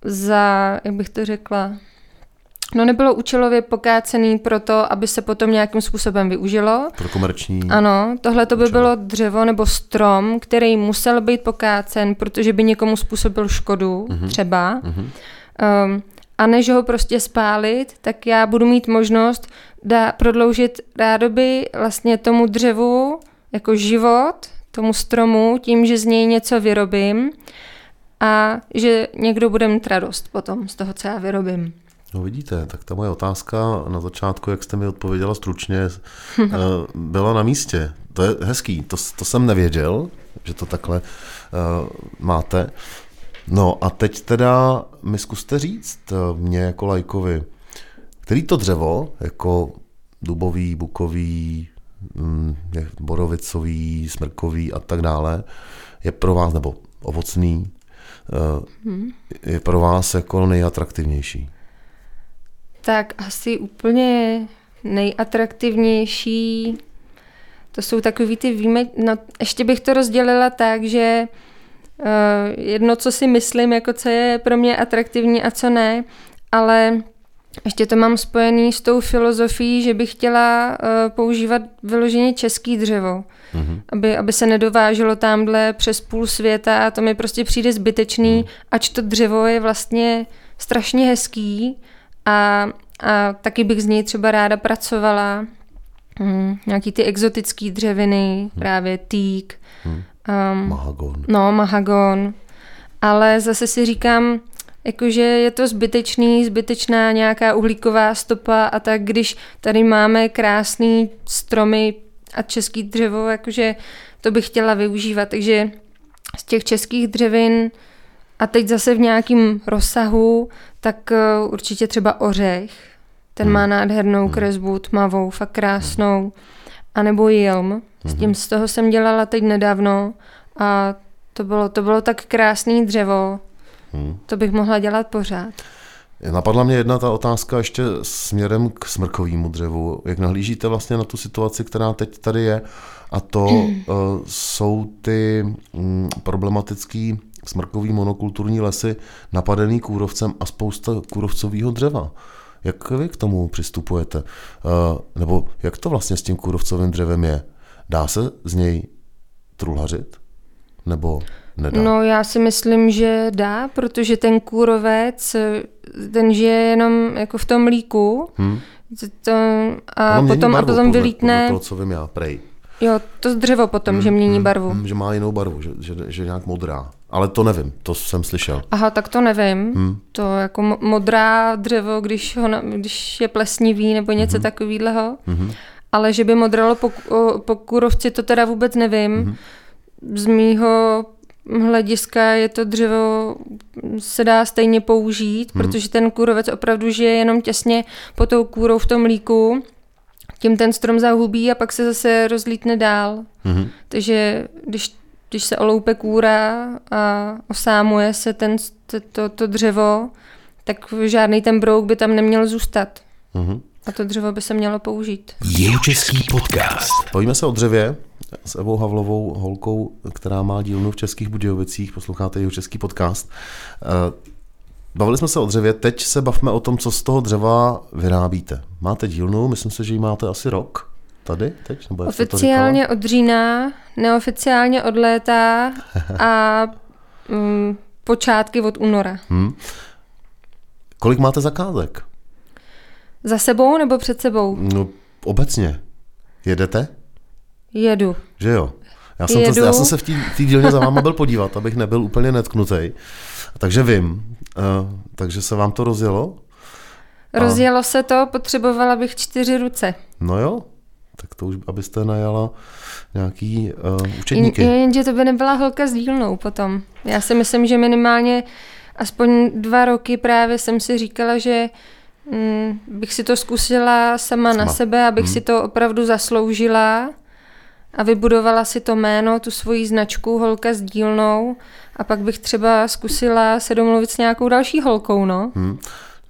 za, jak bych to řekla, No nebylo účelově pokácený proto, aby se potom nějakým způsobem využilo. Pro komerční. Ano, tohle to by účel. bylo dřevo nebo strom, který musel být pokácen, protože by někomu způsobil škodu, uh-huh. třeba. Uh-huh. Um, a než ho prostě spálit, tak já budu mít možnost dá, prodloužit rádoby vlastně tomu dřevu jako život, tomu stromu, tím, že z něj něco vyrobím a že někdo bude mít radost potom z toho, co já vyrobím. No vidíte, tak ta moje otázka na začátku, jak jste mi odpověděla stručně, eh, byla na místě. To je hezký, to, to jsem nevěděl, že to takhle uh, máte. No a teď teda mi zkuste říct, eh, mě jako lajkovi, který to dřevo, jako dubový, bukový, mm, borovicový, smrkový a tak dále, je pro vás, nebo ovocný, hmm. je pro vás jako nejatraktivnější? Tak asi úplně nejatraktivnější to jsou takový ty výjime... No, ještě bych to rozdělila tak, že uh, jedno, co si myslím, jako co je pro mě atraktivní a co ne, ale ještě to mám spojený s tou filozofií, že bych chtěla uh, používat vyloženě český dřevo mm-hmm. aby, aby se nedováželo tamhle přes půl světa a to mi prostě přijde zbytečný, mm. ač to dřevo je vlastně strašně hezký a, a taky bych z něj třeba ráda pracovala. Mm, nějaký ty exotický dřeviny, mm. právě týk. Mm. Um, mahagon. No, mahagon. Ale zase si říkám, jakože je to zbytečný, zbytečná nějaká uhlíková stopa a tak, když tady máme krásný stromy a český dřevo, jakože to bych chtěla využívat, takže z těch českých dřevin a teď zase v nějakém rozsahu, tak eh, určitě třeba ořech, ten hmm. má nádhernou hmm. kresbu, tmavou, fakt krásnou, a nebo jilm, s tím hmm. z toho jsem dělala teď nedávno a to bylo, to bylo tak krásný dřevo, to bych mohla dělat pořád. Napadla mě jedna ta otázka ještě směrem k smrkovému dřevu. Jak nahlížíte vlastně na tu situaci, která teď tady je? A to uh, jsou ty um, problematický smrkový monokulturní lesy napadený kůrovcem a spousta kůrovcového dřeva. Jak vy k tomu přistupujete? Uh, nebo jak to vlastně s tím kůrovcovým dřevem je? Dá se z něj truhlařit? Nebo nedá? No já si myslím, že dá, protože ten kůrovec, ten žije jenom jako v tom líku hmm. to, a potom, barvu, a potom vylítne... Podle toho, co vím já, prej. Jo, to dřevo potom, hmm, že mění hmm, barvu. Hmm, že má jinou barvu, že, že, že nějak modrá. Ale to nevím, to jsem slyšel. Aha, tak to nevím. Hmm. To jako modrá dřevo, když, ho, když je plesnivý nebo něco hmm. takového. Hmm. Ale že by modralo po, po kůrovci, to teda vůbec nevím. Hmm. Z mýho hlediska je to dřevo se dá stejně použít, hmm. protože ten kůrovec opravdu žije jenom těsně po tou kůrou v tom líku. Tím ten strom zahubí a pak se zase rozlítne dál. Hmm. Takže když, když se oloupe kůra a osámuje se ten, to, to, to dřevo, tak žádný ten brouk by tam neměl zůstat. Hmm. A to dřevo by se mělo použít. Český podcast. Bavíme se o dřevě s Evou Havlovou, holkou, která má dílnu v Českých Budějovicích. Posloucháte jeho český podcast. Eh, bavili jsme se o dřevě, teď se bavme o tom, co z toho dřeva vyrábíte. Máte dílnu, myslím si, že ji máte asi rok tady teď? Nebo Oficiálně od října, neoficiálně od léta a um, počátky od února. Hmm. Kolik máte zakázek? Za sebou nebo před sebou? No, obecně. Jedete? Jedu. Že jo? Já jsem, to, já jsem se v té dílně za váma byl podívat, abych nebyl úplně netknutý. Takže vím. Uh, takže se vám to rozjelo? Rozjelo A... se to, potřebovala bych čtyři ruce. No jo, tak to už, abyste najala nějaký uh, učedníky. Jen, jenže to by nebyla holka s dílnou potom. Já si myslím, že minimálně aspoň dva roky právě jsem si říkala, že mm, bych si to zkusila sama, sama. na sebe, abych hmm. si to opravdu zasloužila a vybudovala si to jméno, tu svoji značku holka s dílnou a pak bych třeba zkusila se domluvit s nějakou další holkou, no. Hmm.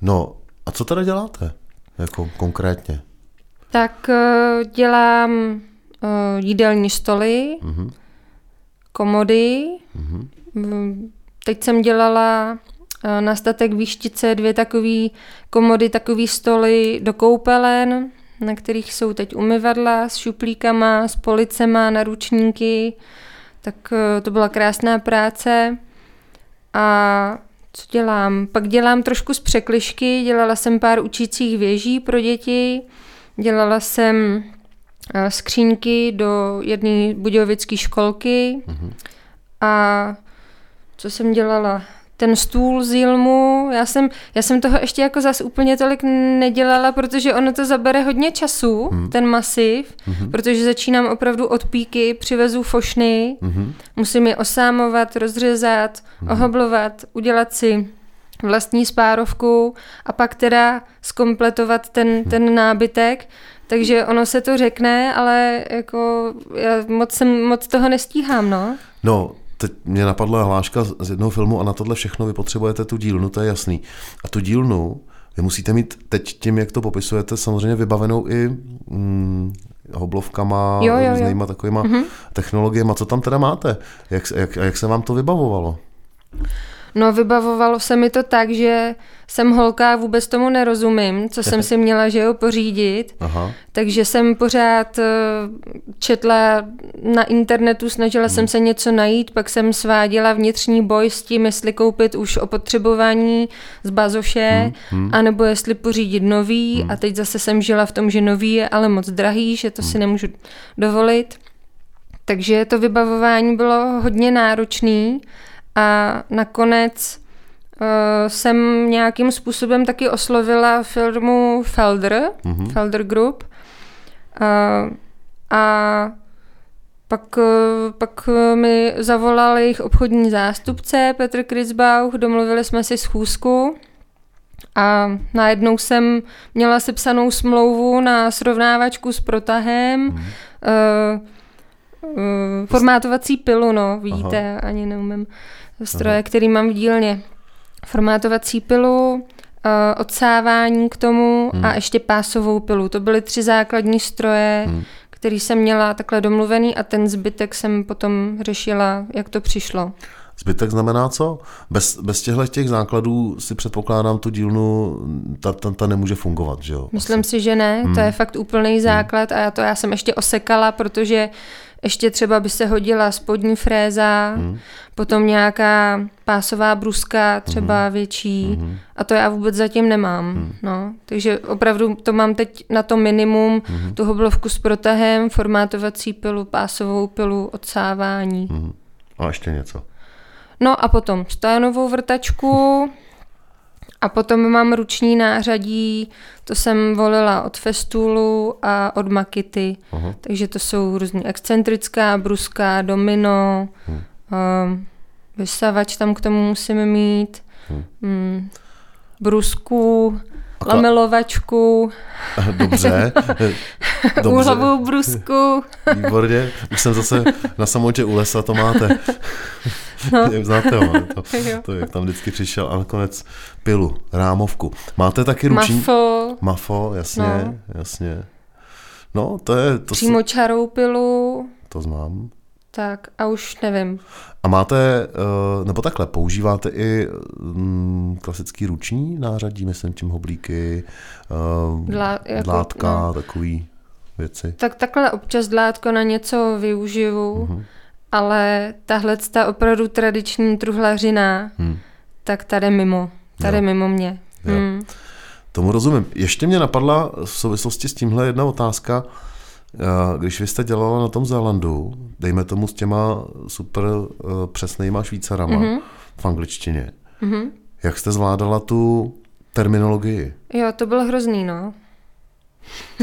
No a co teda děláte, jako konkrétně? Tak uh, dělám uh, jídelní stoly, mm-hmm. komody. Mm-hmm. Teď jsem dělala uh, na statek výštice dvě takové komody, takové stoly do koupelen, na kterých jsou teď umyvadla s šuplíkama, s policema, naručníky. Tak uh, to byla krásná práce. A co dělám? Pak dělám trošku z překlišky, dělala jsem pár učících věží pro děti, Dělala jsem eh, skřínky do jedné budějovické školky mm-hmm. a co jsem dělala? Ten stůl z Jilmu, já jsem, já jsem toho ještě jako zas úplně tolik nedělala, protože ono to zabere hodně času, mm. ten masiv, mm-hmm. protože začínám opravdu od píky, přivezu fošny, mm-hmm. musím je osámovat, rozřezat, mm-hmm. ohoblovat, udělat si vlastní spárovku a pak teda skompletovat ten, hm. ten nábytek. Takže ono se to řekne, ale jako já moc, jsem, moc toho nestíhám, no. No, teď mě napadla hláška z jednoho filmu a na tohle všechno vy potřebujete tu dílnu, to je jasný. A tu dílnu vy musíte mít teď tím, jak to popisujete, samozřejmě vybavenou i mm, hoblovkama, jo, jo, jo. různýma takovýma mm-hmm. technologiemi. Co tam teda máte? Jak, jak, jak se vám to vybavovalo? No, vybavovalo se mi to tak, že jsem holka, vůbec tomu nerozumím, co jsem si měla, že jo, pořídit. Aha. Takže jsem pořád eh, četla na internetu, snažila hmm. jsem se něco najít, pak jsem sváděla vnitřní boj s tím, jestli koupit už o potřebování z bazoše, hmm. Hmm. anebo jestli pořídit nový. Hmm. A teď zase jsem žila v tom, že nový je ale moc drahý, že to hmm. si nemůžu dovolit. Takže to vybavování bylo hodně náročné a nakonec uh, jsem nějakým způsobem taky oslovila firmu Felder, mm-hmm. Felder Group. Uh, a pak, uh, pak mi zavolal jejich obchodní zástupce Petr Kritzbauch, domluvili jsme si schůzku a najednou jsem měla sepsanou smlouvu na srovnávačku s protahem, mm. uh, uh, formátovací pilu, no, vidíte, Aha. ani neumím stroje, Aha. který mám v dílně. Formátovací pilu, uh, odsávání k tomu hmm. a ještě pásovou pilu. To byly tři základní stroje, hmm. který jsem měla takhle domluvený a ten zbytek jsem potom řešila, jak to přišlo. Zbytek znamená co? Bez, bez těchto těch základů si předpokládám tu dílnu, ta, ta, ta nemůže fungovat, že jo? Myslím si, že ne, hmm. to je fakt úplný základ a já to já jsem ještě osekala, protože ještě třeba by se hodila spodní fréza, hmm. potom nějaká pásová bruska, třeba hmm. větší. Hmm. A to já vůbec zatím nemám. Hmm. No. Takže opravdu to mám teď na to minimum, hmm. tu hoblovku s protahem, formátovací pilu, pásovou pilu, odsávání. Hmm. A ještě něco. No a potom stojanovou vrtačku, a potom mám ruční nářadí, to jsem volila od Festulu a od Makity. Aha. Takže to jsou různý excentrická, bruská, domino, hmm. uh, vysavač tam k tomu musíme mít, hmm. um, brusku, lamelovačku. Dobře. Dobře. Úhlovou brusku. Výborně. Už jsem zase na samotě u lesa, to máte. No. Znáte ho, to, to, jak tam vždycky přišel a nakonec pilu, rámovku. Máte taky ruční... Mafo. Mafo, jasně, no. jasně. No, to je... To Přímo čarou pilu. To znám. Tak a už nevím. A máte, eh, nebo takhle, používáte i mm, klasický ruční nářadí, myslím tím hoblíky, eh, Dlá, jako, dlátka, no. takový věci? Tak takhle občas dlátko na něco využiju. Uh-huh ale tahle ta opravdu tradiční truhlařina, hmm. tak tady mimo, tady jo. mimo mě. Jo. Hmm. Tomu rozumím. Ještě mě napadla v souvislosti s tímhle jedna otázka. Když vy jste dělala na tom Zélandu, dejme tomu s těma super uh, přesnýma švýcarama mm-hmm. v angličtině, mm-hmm. jak jste zvládala tu terminologii? Jo, to bylo hrozný, no.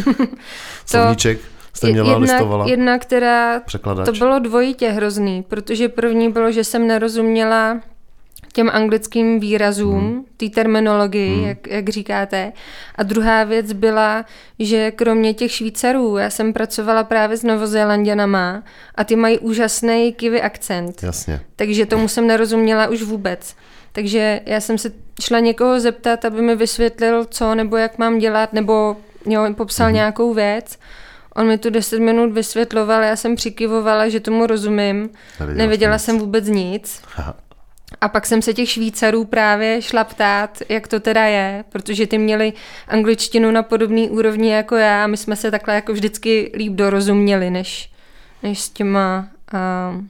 Slovníček jste měla, jedna, listovala? Jedna, která, překladač. to bylo dvojitě hrozný, protože první bylo, že jsem nerozuměla těm anglickým výrazům, hmm. té terminologii, hmm. jak, jak říkáte. A druhá věc byla, že kromě těch Švýcarů, já jsem pracovala právě s Novozélanděnama a ty mají úžasný kivy akcent. Jasně. Takže tomu jsem nerozuměla už vůbec. Takže já jsem se šla někoho zeptat, aby mi vysvětlil, co nebo jak mám dělat, nebo jo, popsal hmm. nějakou věc. On mi tu 10 minut vysvětloval, já jsem přikyvovala, že tomu rozumím. Nevěděla, Nevěděla jsem vůbec nic. Aha. A pak jsem se těch Švýcarů právě šla ptát, jak to teda je, protože ty měli angličtinu na podobný úrovni jako já a my jsme se takhle jako vždycky líp dorozuměli, než, než s těma... Uh,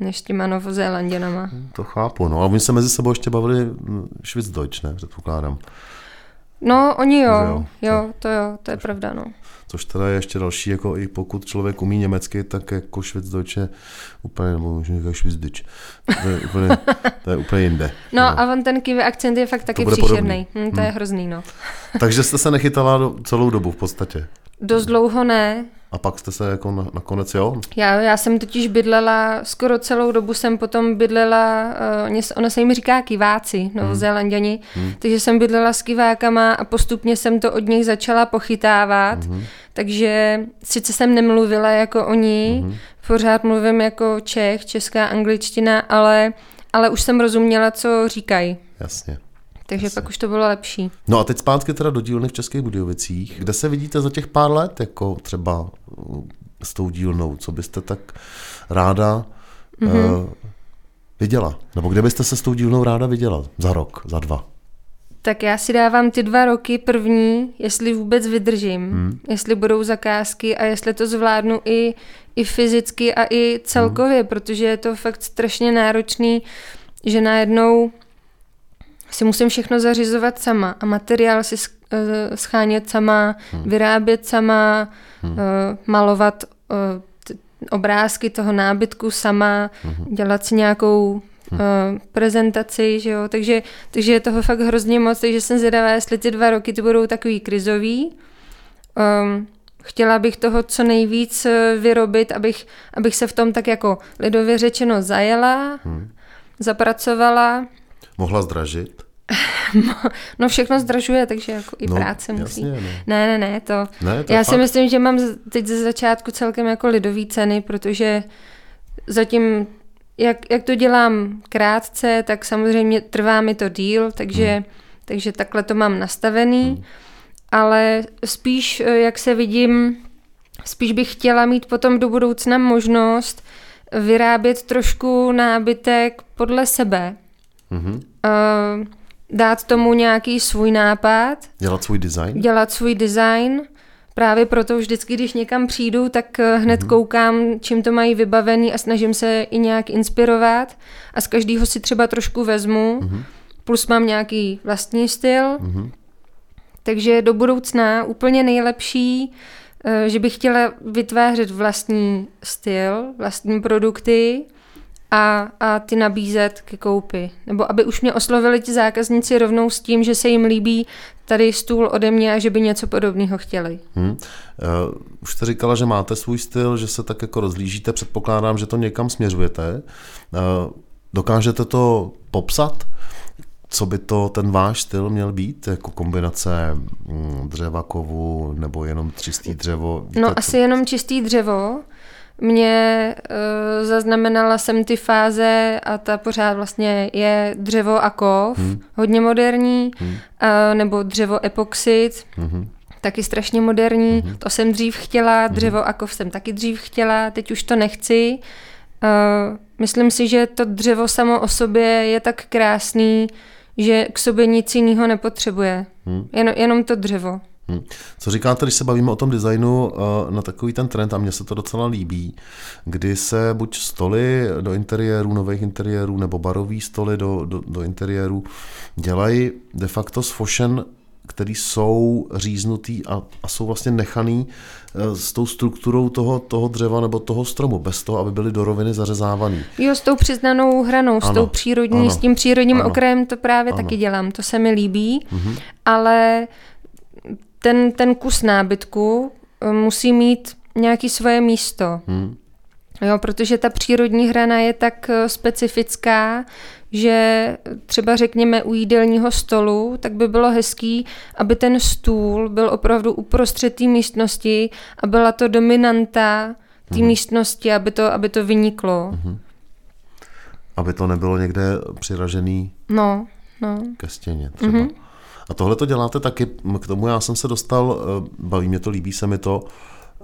než s těma novozélanděnama. To chápu, no. A oni se mezi sebou ještě bavili hm, Švic-Deutsch, ne? Předpokládám. No, oni jo, jo, jo, to jo, to je pravda, no což teda je ještě další, jako i pokud člověk umí německy, tak jako Švicdeutsche úplně, nebo možná jako Švicdič. To je úplně, to je úplně jinde. No, no, a on ten kivy akcent je fakt taky příšerný. Hm, to hmm. je hrozný, no. Takže jste se nechytala do, celou dobu v podstatě? Dost dlouho ne. A pak jste se jako na, nakonec, jo? Já, já jsem totiž bydlela, skoro celou dobu jsem potom bydlela, uh, ona se jim říká kiváci, novozélanděni, hmm. hmm. takže jsem bydlela s kivákama a postupně jsem to od nich začala pochytávat, hmm. takže sice jsem nemluvila jako oni, hmm. pořád mluvím jako Čech, česká angličtina, ale, ale už jsem rozuměla, co říkají. Jasně. Takže pak už to bylo lepší. No a teď zpátky teda do dílny v Českých Budějovicích. Kde se vidíte za těch pár let, jako třeba uh, s tou dílnou? Co byste tak ráda mm-hmm. uh, viděla? Nebo kde byste se s tou dílnou ráda viděla? Za rok, za dva? Tak já si dávám ty dva roky první, jestli vůbec vydržím, hmm. jestli budou zakázky a jestli to zvládnu i, i fyzicky a i celkově, hmm. protože je to fakt strašně náročný, že najednou si musím všechno zařizovat sama a materiál si eh, schánět sama, hmm. vyrábět sama, hmm. uh, malovat uh, obrázky toho nábytku sama, hmm. dělat si nějakou uh, prezentaci, že jo, takže, takže je toho fakt hrozně moc, takže jsem zvědavá, jestli ty dva roky ty budou takový krizový. Um, chtěla bych toho co nejvíc vyrobit, abych, abych se v tom tak jako lidově řečeno zajela, hmm. zapracovala Mohla zdražit? no všechno zdražuje, takže jako i no, práce musí. Jasně, no. Ne, ne, ne, to. Ne, to Já fakt. si myslím, že mám teď ze začátku celkem jako lidový ceny, protože zatím, jak, jak to dělám krátce, tak samozřejmě trvá mi to díl, takže, hmm. takže takhle to mám nastavený, hmm. ale spíš, jak se vidím, spíš bych chtěla mít potom do budoucna možnost vyrábět trošku nábytek podle sebe. Mm-hmm. Uh, dát tomu nějaký svůj nápad. Dělat svůj design? Dělat svůj design. Právě proto vždycky, když někam přijdu, tak eh, hned mm-hmm. koukám, čím to mají vybavený a snažím se i nějak inspirovat. A z každého si třeba trošku vezmu. Mm-hmm. Plus mám nějaký vlastní styl. Mm-hmm. Takže do budoucna úplně nejlepší, eh, že bych chtěla vytvářet vlastní styl, vlastní produkty a, a ty nabízet ke koupi. Nebo aby už mě oslovili ti zákazníci rovnou s tím, že se jim líbí tady stůl ode mě a že by něco podobného chtěli. Hmm. Uh, už jste říkala, že máte svůj styl, že se tak jako rozlížíte, předpokládám, že to někam směřujete. Uh, dokážete to popsat? Co by to ten váš styl měl být? Jako kombinace mm, dřeva, kovu nebo jenom čistý dřevo? Víte, no asi jenom čistý dřevo. Mě uh, zaznamenala jsem ty fáze a ta pořád vlastně je dřevo a kov, hmm. hodně moderní, hmm. uh, nebo dřevo epoxid, hmm. taky strašně moderní. Hmm. To jsem dřív chtěla, hmm. dřevo hmm. a kov jsem taky dřív chtěla, teď už to nechci. Uh, myslím si, že to dřevo samo o sobě je tak krásný, že k sobě nic jiného nepotřebuje. Hmm. Jen, jenom to dřevo. Hmm. Co říkáte, když se bavíme o tom designu eh, na takový ten trend, a mně se to docela líbí, kdy se buď stoly do interiérů, nových interiérů, nebo barový stoly do, do, do interiérů dělají de facto z fošen který jsou říznutý a, a jsou vlastně nechaný eh, s tou strukturou toho, toho dřeva nebo toho stromu, bez toho, aby byly do roviny zařezávaný. Jo, s tou přiznanou hranou, ano, s tou přírodní, ano, s tím přírodním ano, okrajem to právě ano. taky dělám, to se mi líbí, mhm. ale ten, ten kus nábytku eh, musí mít nějaký svoje místo. Hmm. Jo, protože ta přírodní hrana je tak eh, specifická, že třeba řekněme u jídelního stolu, tak by bylo hezký, aby ten stůl byl opravdu uprostřed té místnosti a byla to dominanta té hmm. místnosti, aby to, aby to vyniklo. Hmm. Aby to nebylo někde přiražený no, no. ke stěně třeba. Hmm. A tohle to děláte taky, k tomu já jsem se dostal, eh, baví mě to, líbí se mi to,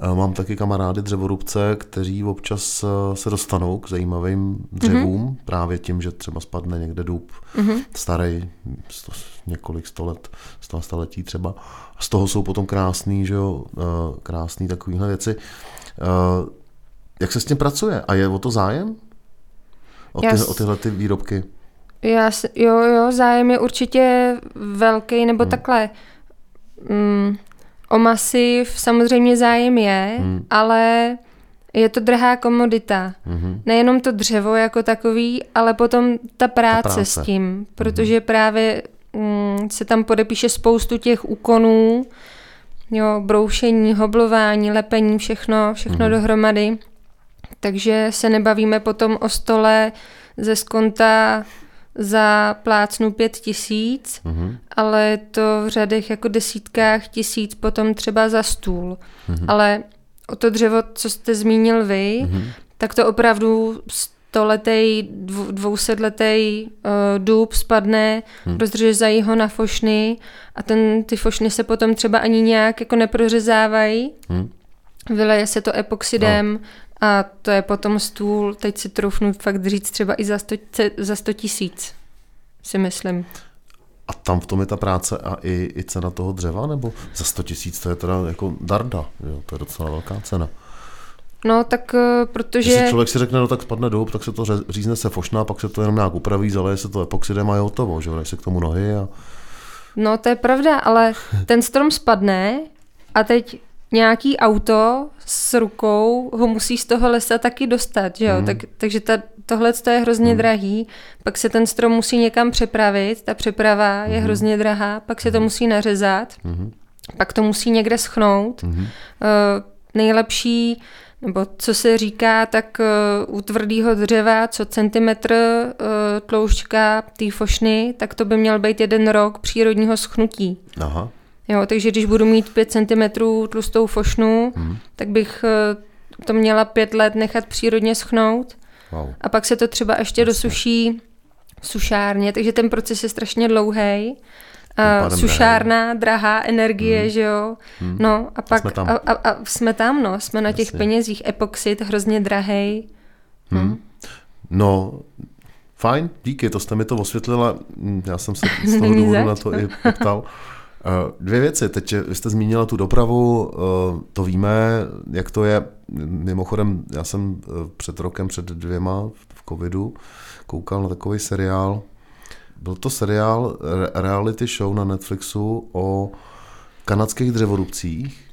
eh, Mám taky kamarády dřevorubce, kteří občas eh, se dostanou k zajímavým dřevům, mm-hmm. právě tím, že třeba spadne někde důb mm-hmm. starý, sto, několik stolet, sto století třeba. Z toho jsou potom krásný, že jo, krásný takovýhle věci. Jak se s tím pracuje? A je o to zájem? O, ty, o tyhle ty výrobky? Já, jo, jo, zájem je určitě velký, nebo hmm. takhle. Mm, o masiv samozřejmě zájem je, hmm. ale je to drahá komodita. Hmm. Nejenom to dřevo jako takový, ale potom ta práce, ta práce. s tím, hmm. protože hmm. právě mm, se tam podepíše spoustu těch úkonů, jo, broušení, hoblování, lepení, všechno, všechno hmm. dohromady. Takže se nebavíme potom o stole ze skonta za plácnu pět tisíc, mm-hmm. ale je to v řadech jako desítkách tisíc potom třeba za stůl. Mm-hmm. Ale o to dřevo, co jste zmínil vy, mm-hmm. tak to opravdu stoletý, dvousetletý uh, dub spadne, hmm. rozřezají ho na fošny a ten, ty fošny se potom třeba ani nějak jako neprořezávají. Hmm. Vyleje se to epoxidem, no. A to je potom stůl, teď si troufnu fakt říct třeba i za 100, za 100 tisíc, si myslím. A tam v tom je ta práce a i, i cena toho dřeva, nebo za 100 tisíc to je teda jako darda, jo? to je docela velká cena. No tak eh, protože... Když člověk si řekne, no tak spadne doub, tak se to řízne se fošná, pak se to jenom nějak upraví, zaleje se to epoxidem a je hotovo, že jo, se k tomu nohy a... No to je pravda, ale ten strom spadne a teď nějaký auto s rukou ho musí z toho lesa taky dostat, že jo? Mm. Tak, takže ta, tohle je hrozně mm. drahý, pak se ten strom musí někam přepravit, ta přeprava mm. je mhm. hrozně drahá, pak se to mhm. musí nařezat, mm. pak to musí někde schnout. Mm. Uh, nejlepší, nebo co se říká, tak uh, u tvrdého dřeva, co centimetr uh, tloušťka té fošny, tak to by měl být jeden rok přírodního schnutí. Aha. Jo, takže když budu mít 5 cm tlustou fošnu, hmm. tak bych eh, to měla pět let nechat přírodně schnout. Wow. A pak se to třeba ještě Jasně. dosuší v sušárně, takže ten proces je strašně dlouhý. A sušárna, drahý. drahá energie, hmm. že jo. Hmm. No a pak jsme tam. A, a, a jsme tam, no, jsme na těch Jasně. penězích. Epoxid hrozně drahý. Hmm. No, fajn, díky, to jste mi to osvětlila. Hm, já jsem se z toho důvodu na to i ptal. Eh, dvě věci. Teď vy jste zmínila tu dopravu, eh, to víme, jak to je. Mimochodem, já jsem eh, před rokem, před dvěma v covidu koukal na takový seriál. Byl to seriál, reality show na Netflixu o kanadských dřevorubcích,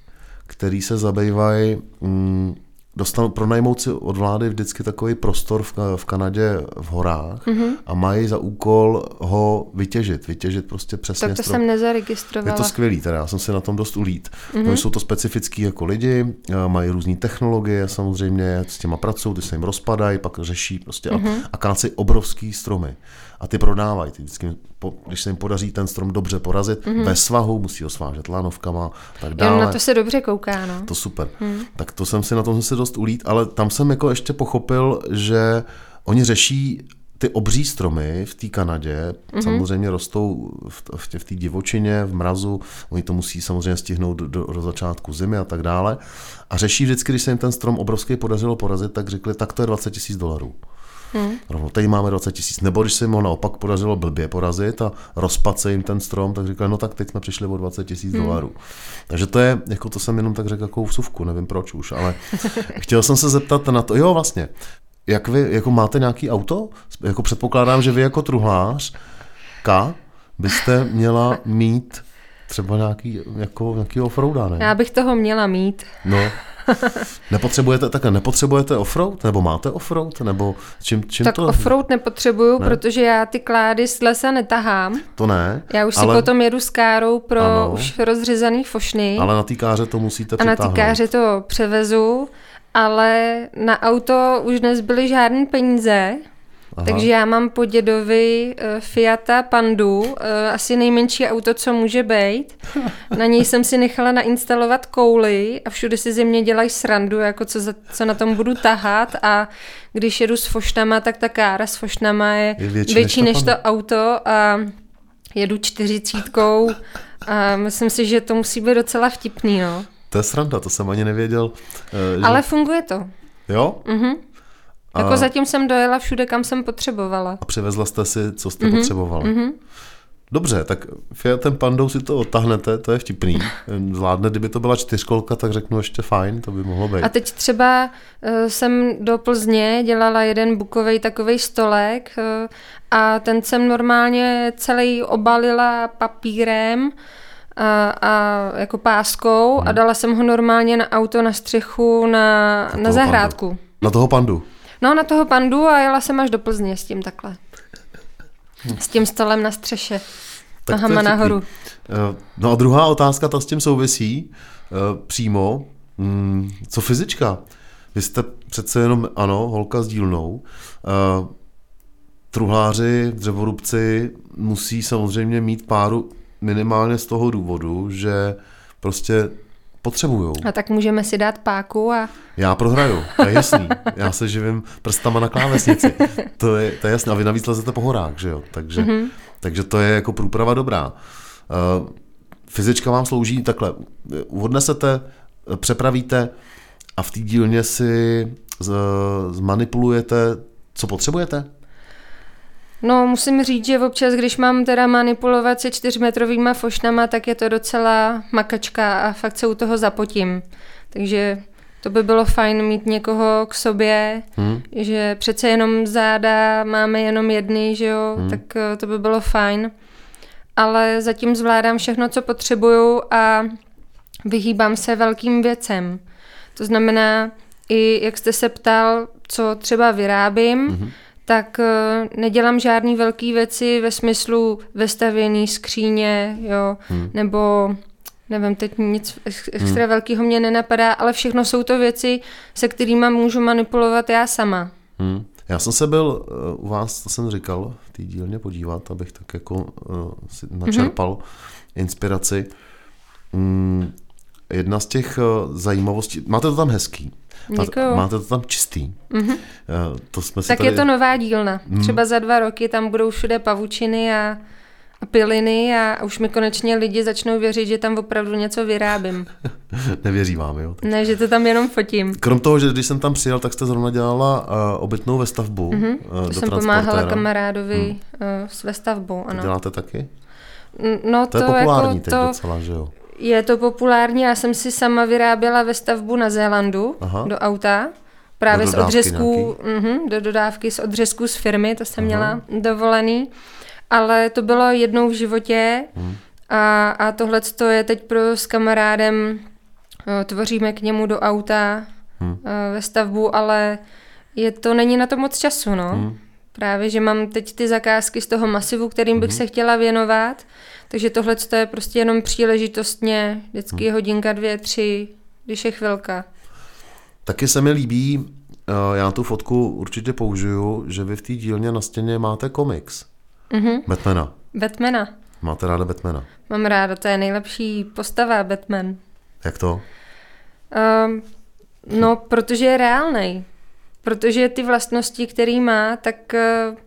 který se zabývají mm, dostanou, pronajmout si od vlády vždycky takový prostor v, v Kanadě v horách mm-hmm. a mají za úkol ho vytěžit, vytěžit prostě přesně. Tak to strop. jsem nezaregistrovala. Je to skvělý, teda já jsem si na tom dost ulít. Mm-hmm. No, jsou to specifický jako lidi, mají různé technologie samozřejmě, s těma pracují, ty se jim rozpadají, pak řeší prostě mm-hmm. a, mhm. a kácejí obrovský stromy a ty prodávají. Ty vždycky, když se jim podaří ten strom dobře porazit, mm-hmm. ve svahu, musí ho svážet lanovkama, tak dále. Jo, na to se dobře kouká, no. To super. Mm. Tak to jsem si na tom se dost ulít, ale tam jsem jako ještě pochopil, že oni řeší ty obří stromy v té Kanadě mm-hmm. samozřejmě rostou v, v, v té divočině, v mrazu, oni to musí samozřejmě stihnout do, do, do začátku zimy a tak dále. A řeší vždycky, když se jim ten strom obrovský podařilo porazit, tak řekli, tak to je 20 tisíc dolarů. Hmm. Rovno, tady máme 20 tisíc. Nebo když se jim ho naopak podařilo blbě porazit a rozpad se jim ten strom, tak říkali, no tak teď jsme přišli o 20 tisíc hmm. dolarů. Takže to je, jako to jsem jenom tak řekl jako vsuvku, nevím proč už, ale chtěl jsem se zeptat na to, jo vlastně, jak vy, jako máte nějaký auto? Jako předpokládám, že vy jako truhlář, K, byste měla mít třeba nějaký, jako, nějaký offroada, ne? Já bych toho měla mít. No, nepotřebujete, tak nepotřebujete offroad? Nebo máte offroad? Nebo čím, čím tak to? offroad nepotřebuju, ne? protože já ty klády z lesa netahám. To ne. Já už ale... si potom jedu s károu pro ano. už rozřezaný fošny. Ale na té káře to musíte A na té káře to převezu, ale na auto už nezbyly žádné peníze. Aha. Takže já mám po dědovi uh, Fiata Pandu, uh, asi nejmenší auto, co může být. Na něj jsem si nechala nainstalovat kouly a všude si ze mě dělají srandu, jako co, za, co na tom budu tahat a když jedu s fošnama, tak ta kára s fošnama je, je větší, větší než, to, než to auto a jedu čtyřicítkou a myslím si, že to musí být docela vtipný, no. To je sranda, to jsem ani nevěděl. Uh, že... Ale funguje to. Jo? Mhm. A... Jako zatím jsem dojela všude, kam jsem potřebovala. A přivezla jste si, co jste mm-hmm. potřebovala. Mm-hmm. Dobře, tak Fiatem Pandou si to odtahnete, to je vtipný. Zvládne, kdyby to byla čtyřkolka, tak řeknu ještě fajn, to by mohlo být. A teď třeba uh, jsem do Plzně dělala jeden bukový takový stolek uh, a ten jsem normálně celý obalila papírem a, a jako páskou hmm. a dala jsem ho normálně na auto na střechu na, na, na zahrádku. Pandu. Na toho pandu? No, na toho pandu a jela jsem až do Plzně s tím takhle. S tím stolem na střeše. Tak Nohama nahoru. Eh, no a druhá otázka, ta s tím souvisí eh, přímo. Hmm, co fyzička? Vy jste přece jenom, ano, holka s dílnou. Eh, truhláři, dřevorubci musí samozřejmě mít páru minimálně z toho důvodu, že prostě potřebujou. A tak můžeme si dát páku a... Já prohraju, to je jasný. Já se živím prstama na klávesnici. To je, to je jasný. A vy navíc lezete po horách, že jo? Takže, mm-hmm. takže to je jako průprava dobrá. Uh, fyzička vám slouží takhle. Odnesete, přepravíte a v té dílně si z, zmanipulujete, co potřebujete? No, musím říct, že občas, když mám teda manipulovat se čtyřmetrovýma fošnama, tak je to docela makačka a fakt se u toho zapotím. Takže to by bylo fajn mít někoho k sobě, hmm. že přece jenom záda máme jenom jedny, že jo, hmm. tak eh, to by bylo fajn. Ale zatím zvládám všechno, co potřebuju a vyhýbám se velkým věcem. To znamená, i jak jste se ptal, co třeba vyrábím, hmm tak eh, nedělám žádný velké věci ve smyslu vestavěný skříně, jo, hmm. nebo nevím, teď nic extra hmm. velkého mě nenapadá, ale všechno jsou to věci, se kterými můžu manipulovat já sama. Hmm. Já jsem se byl uh, u vás, to jsem říkal, v té dílně podívat, abych tak jako uh, si načerpal hmm. inspiraci. Hmm. jedna z těch zajímavostí, máte to tam hezký, Děkuju. Máte to tam čistý. Mm-hmm. To jsme si tak tady... je to nová dílna. Mm. Třeba za dva roky tam budou všude pavučiny a, piliny a už mi konečně lidi začnou věřit, že tam opravdu něco vyrábím. Nevěří vám, jo? Ne, že to tam jenom fotím. Krom toho, že když jsem tam přijel, tak jste zrovna dělala uh, obytnou ve stavbu. Mm-hmm. Uh, to jsem pomáhala kamarádovi hmm. uh, s vestavbou, ano. To děláte taky? No to, to je populární jako teď to... docela, že jo? Je to populární, já jsem si sama vyráběla ve stavbu na Zélandu Aha. do auta. Právě do z odřezků, uh-huh, do dodávky z odřezků z firmy, to jsem Aha. měla dovolený. Ale to bylo jednou v životě hmm. a, a tohle je teď pro s kamarádem, tvoříme k němu do auta hmm. ve stavbu, ale je to, není na to moc času, no. Hmm. Právě, že mám teď ty zakázky z toho masivu, kterým bych hmm. se chtěla věnovat, takže tohle je prostě jenom příležitostně, vždycky hmm. hodinka, dvě, tři, když je chvilka. Taky se mi líbí, eh, já tu fotku určitě použiju, že vy v té dílně na stěně máte komiks. Mm-hmm. Batmana. Batmana. Máte ráda Batmana? Mám ráda, to je nejlepší postava Batman. Jak to? Um, no, protože je reálný. Protože ty vlastnosti, který má, tak uh,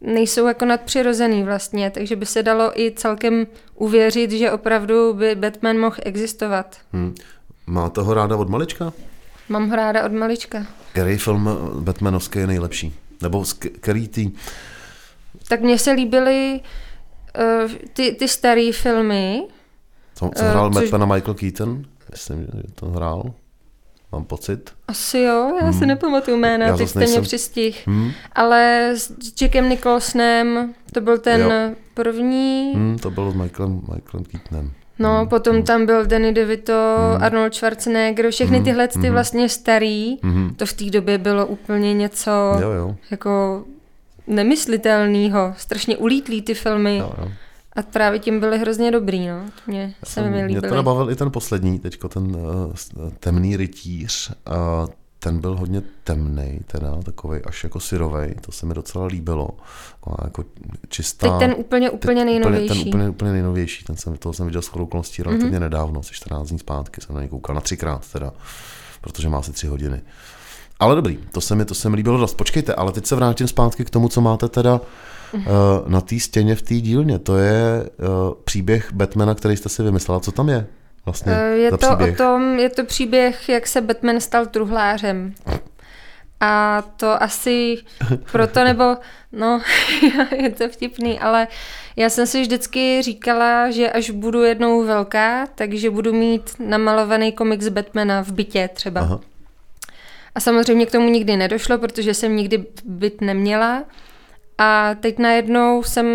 nejsou jako nadpřirozený vlastně, takže by se dalo i celkem uvěřit, že opravdu by Batman mohl existovat. Hmm. Máte ho ráda od malička? Mám ho ráda od malička. Který film Batmanovský je nejlepší? Nebo který ty... Tak mně se líbily uh, ty, ty staré filmy. Co, co hrál uh, což... Batmana Michael Keaton? Myslím, že to hrál mám pocit. Asi jo, já hmm. si nepamatuju jména, já teď jste nejsem... mě přistih. Hmm. Ale s Jackem Nicholsonem, to byl ten jo. první. Hmm, to bylo s Michaelem, Michaelem Keatonem. No, hmm. potom hmm. tam byl Danny DeVito, hmm. Arnold Schwarzenegger, všechny hmm. tyhle ty hmm. vlastně starý, hmm. to v té době bylo úplně něco jo, jo. jako nemyslitelného, strašně ulítlý ty filmy. Jo, jo. A právě tím byly hrozně dobrý, no. Mě se mi líbily. Mě to bavil i ten poslední, teďko ten uh, temný rytíř. Uh, ten byl hodně temný, teda takový až jako syrový, to se mi docela líbilo. Jako čistá. Teď ten úplně, úplně nejnovější. Ten úplně, úplně nejnovější, ten jsem, toho jsem viděl s okolností relativně mm-hmm. nedávno, asi 14 dní zpátky jsem na něj koukal na třikrát teda, protože má asi tři hodiny. Ale dobrý, to se mi, to se mi líbilo dost. Počkejte, ale teď se vrátím zpátky k tomu, co máte teda na té stěně v té dílně. To je uh, příběh Batmana, který jste si vymyslela. Co tam je? Vlastně eh, je to příběh? o tom, je to příběh, jak se Batman stal truhlářem. A to asi proto, nebo no, je to vtipný, ale já jsem si vždycky říkala, že až budu jednou velká, takže budu mít namalovaný komiks Batmana v bytě třeba. Aha. A samozřejmě k tomu nikdy nedošlo, protože jsem nikdy byt neměla. A teď najednou jsem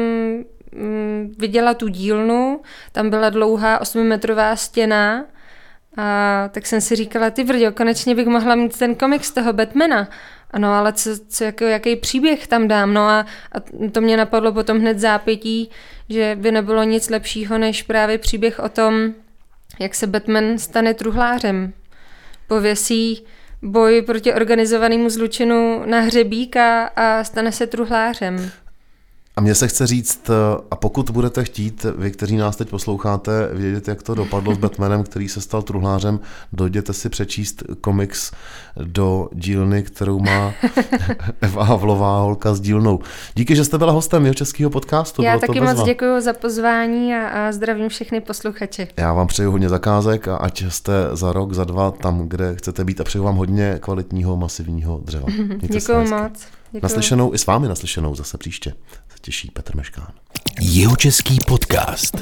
mm, viděla tu dílnu, tam byla dlouhá 8-metrová stěna a tak jsem si říkala, ty vrďo, konečně bych mohla mít ten komik z toho Batmana. Ano, ale co, co jako, jaký příběh tam dám? No a, a to mě napadlo potom hned zápětí, že by nebylo nic lepšího, než právě příběh o tom, jak se Batman stane truhlářem. Pověsí boj proti organizovanému zlučinu na hřebíka a stane se truhlářem. A mně se chce říct, eh, a pokud budete chtít, vy, kteří nás teď posloucháte, vědět, jak to dopadlo s Batmanem, který se stal truhlářem, dojděte si přečíst komiks do dílny, kterou má Eva Havlová, holka s dílnou. Díky, že jste byla hostem jeho českého podcastu. Já Bylo taky moc děkuji za pozvání a, a zdravím všechny posluchače. Já vám přeju hodně zakázek a ať jste za rok, za dva tam, kde chcete být a přeju vám hodně kvalitního masivního dřeva. Děkuji moc. Děkuju. Naslyšenou i s vámi naslyšenou zase příště. Těší Petr Meškán. Jihočeský podcast.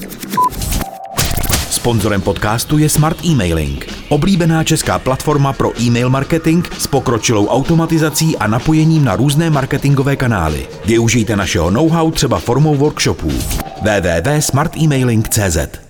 Sponzorem podcastu je Smart Emailing, oblíbená česká platforma pro e-mail marketing s pokročilou automatizací a napojením na různé marketingové kanály. Využijte našeho know-how třeba formou workshopů. www.smartemailing.cz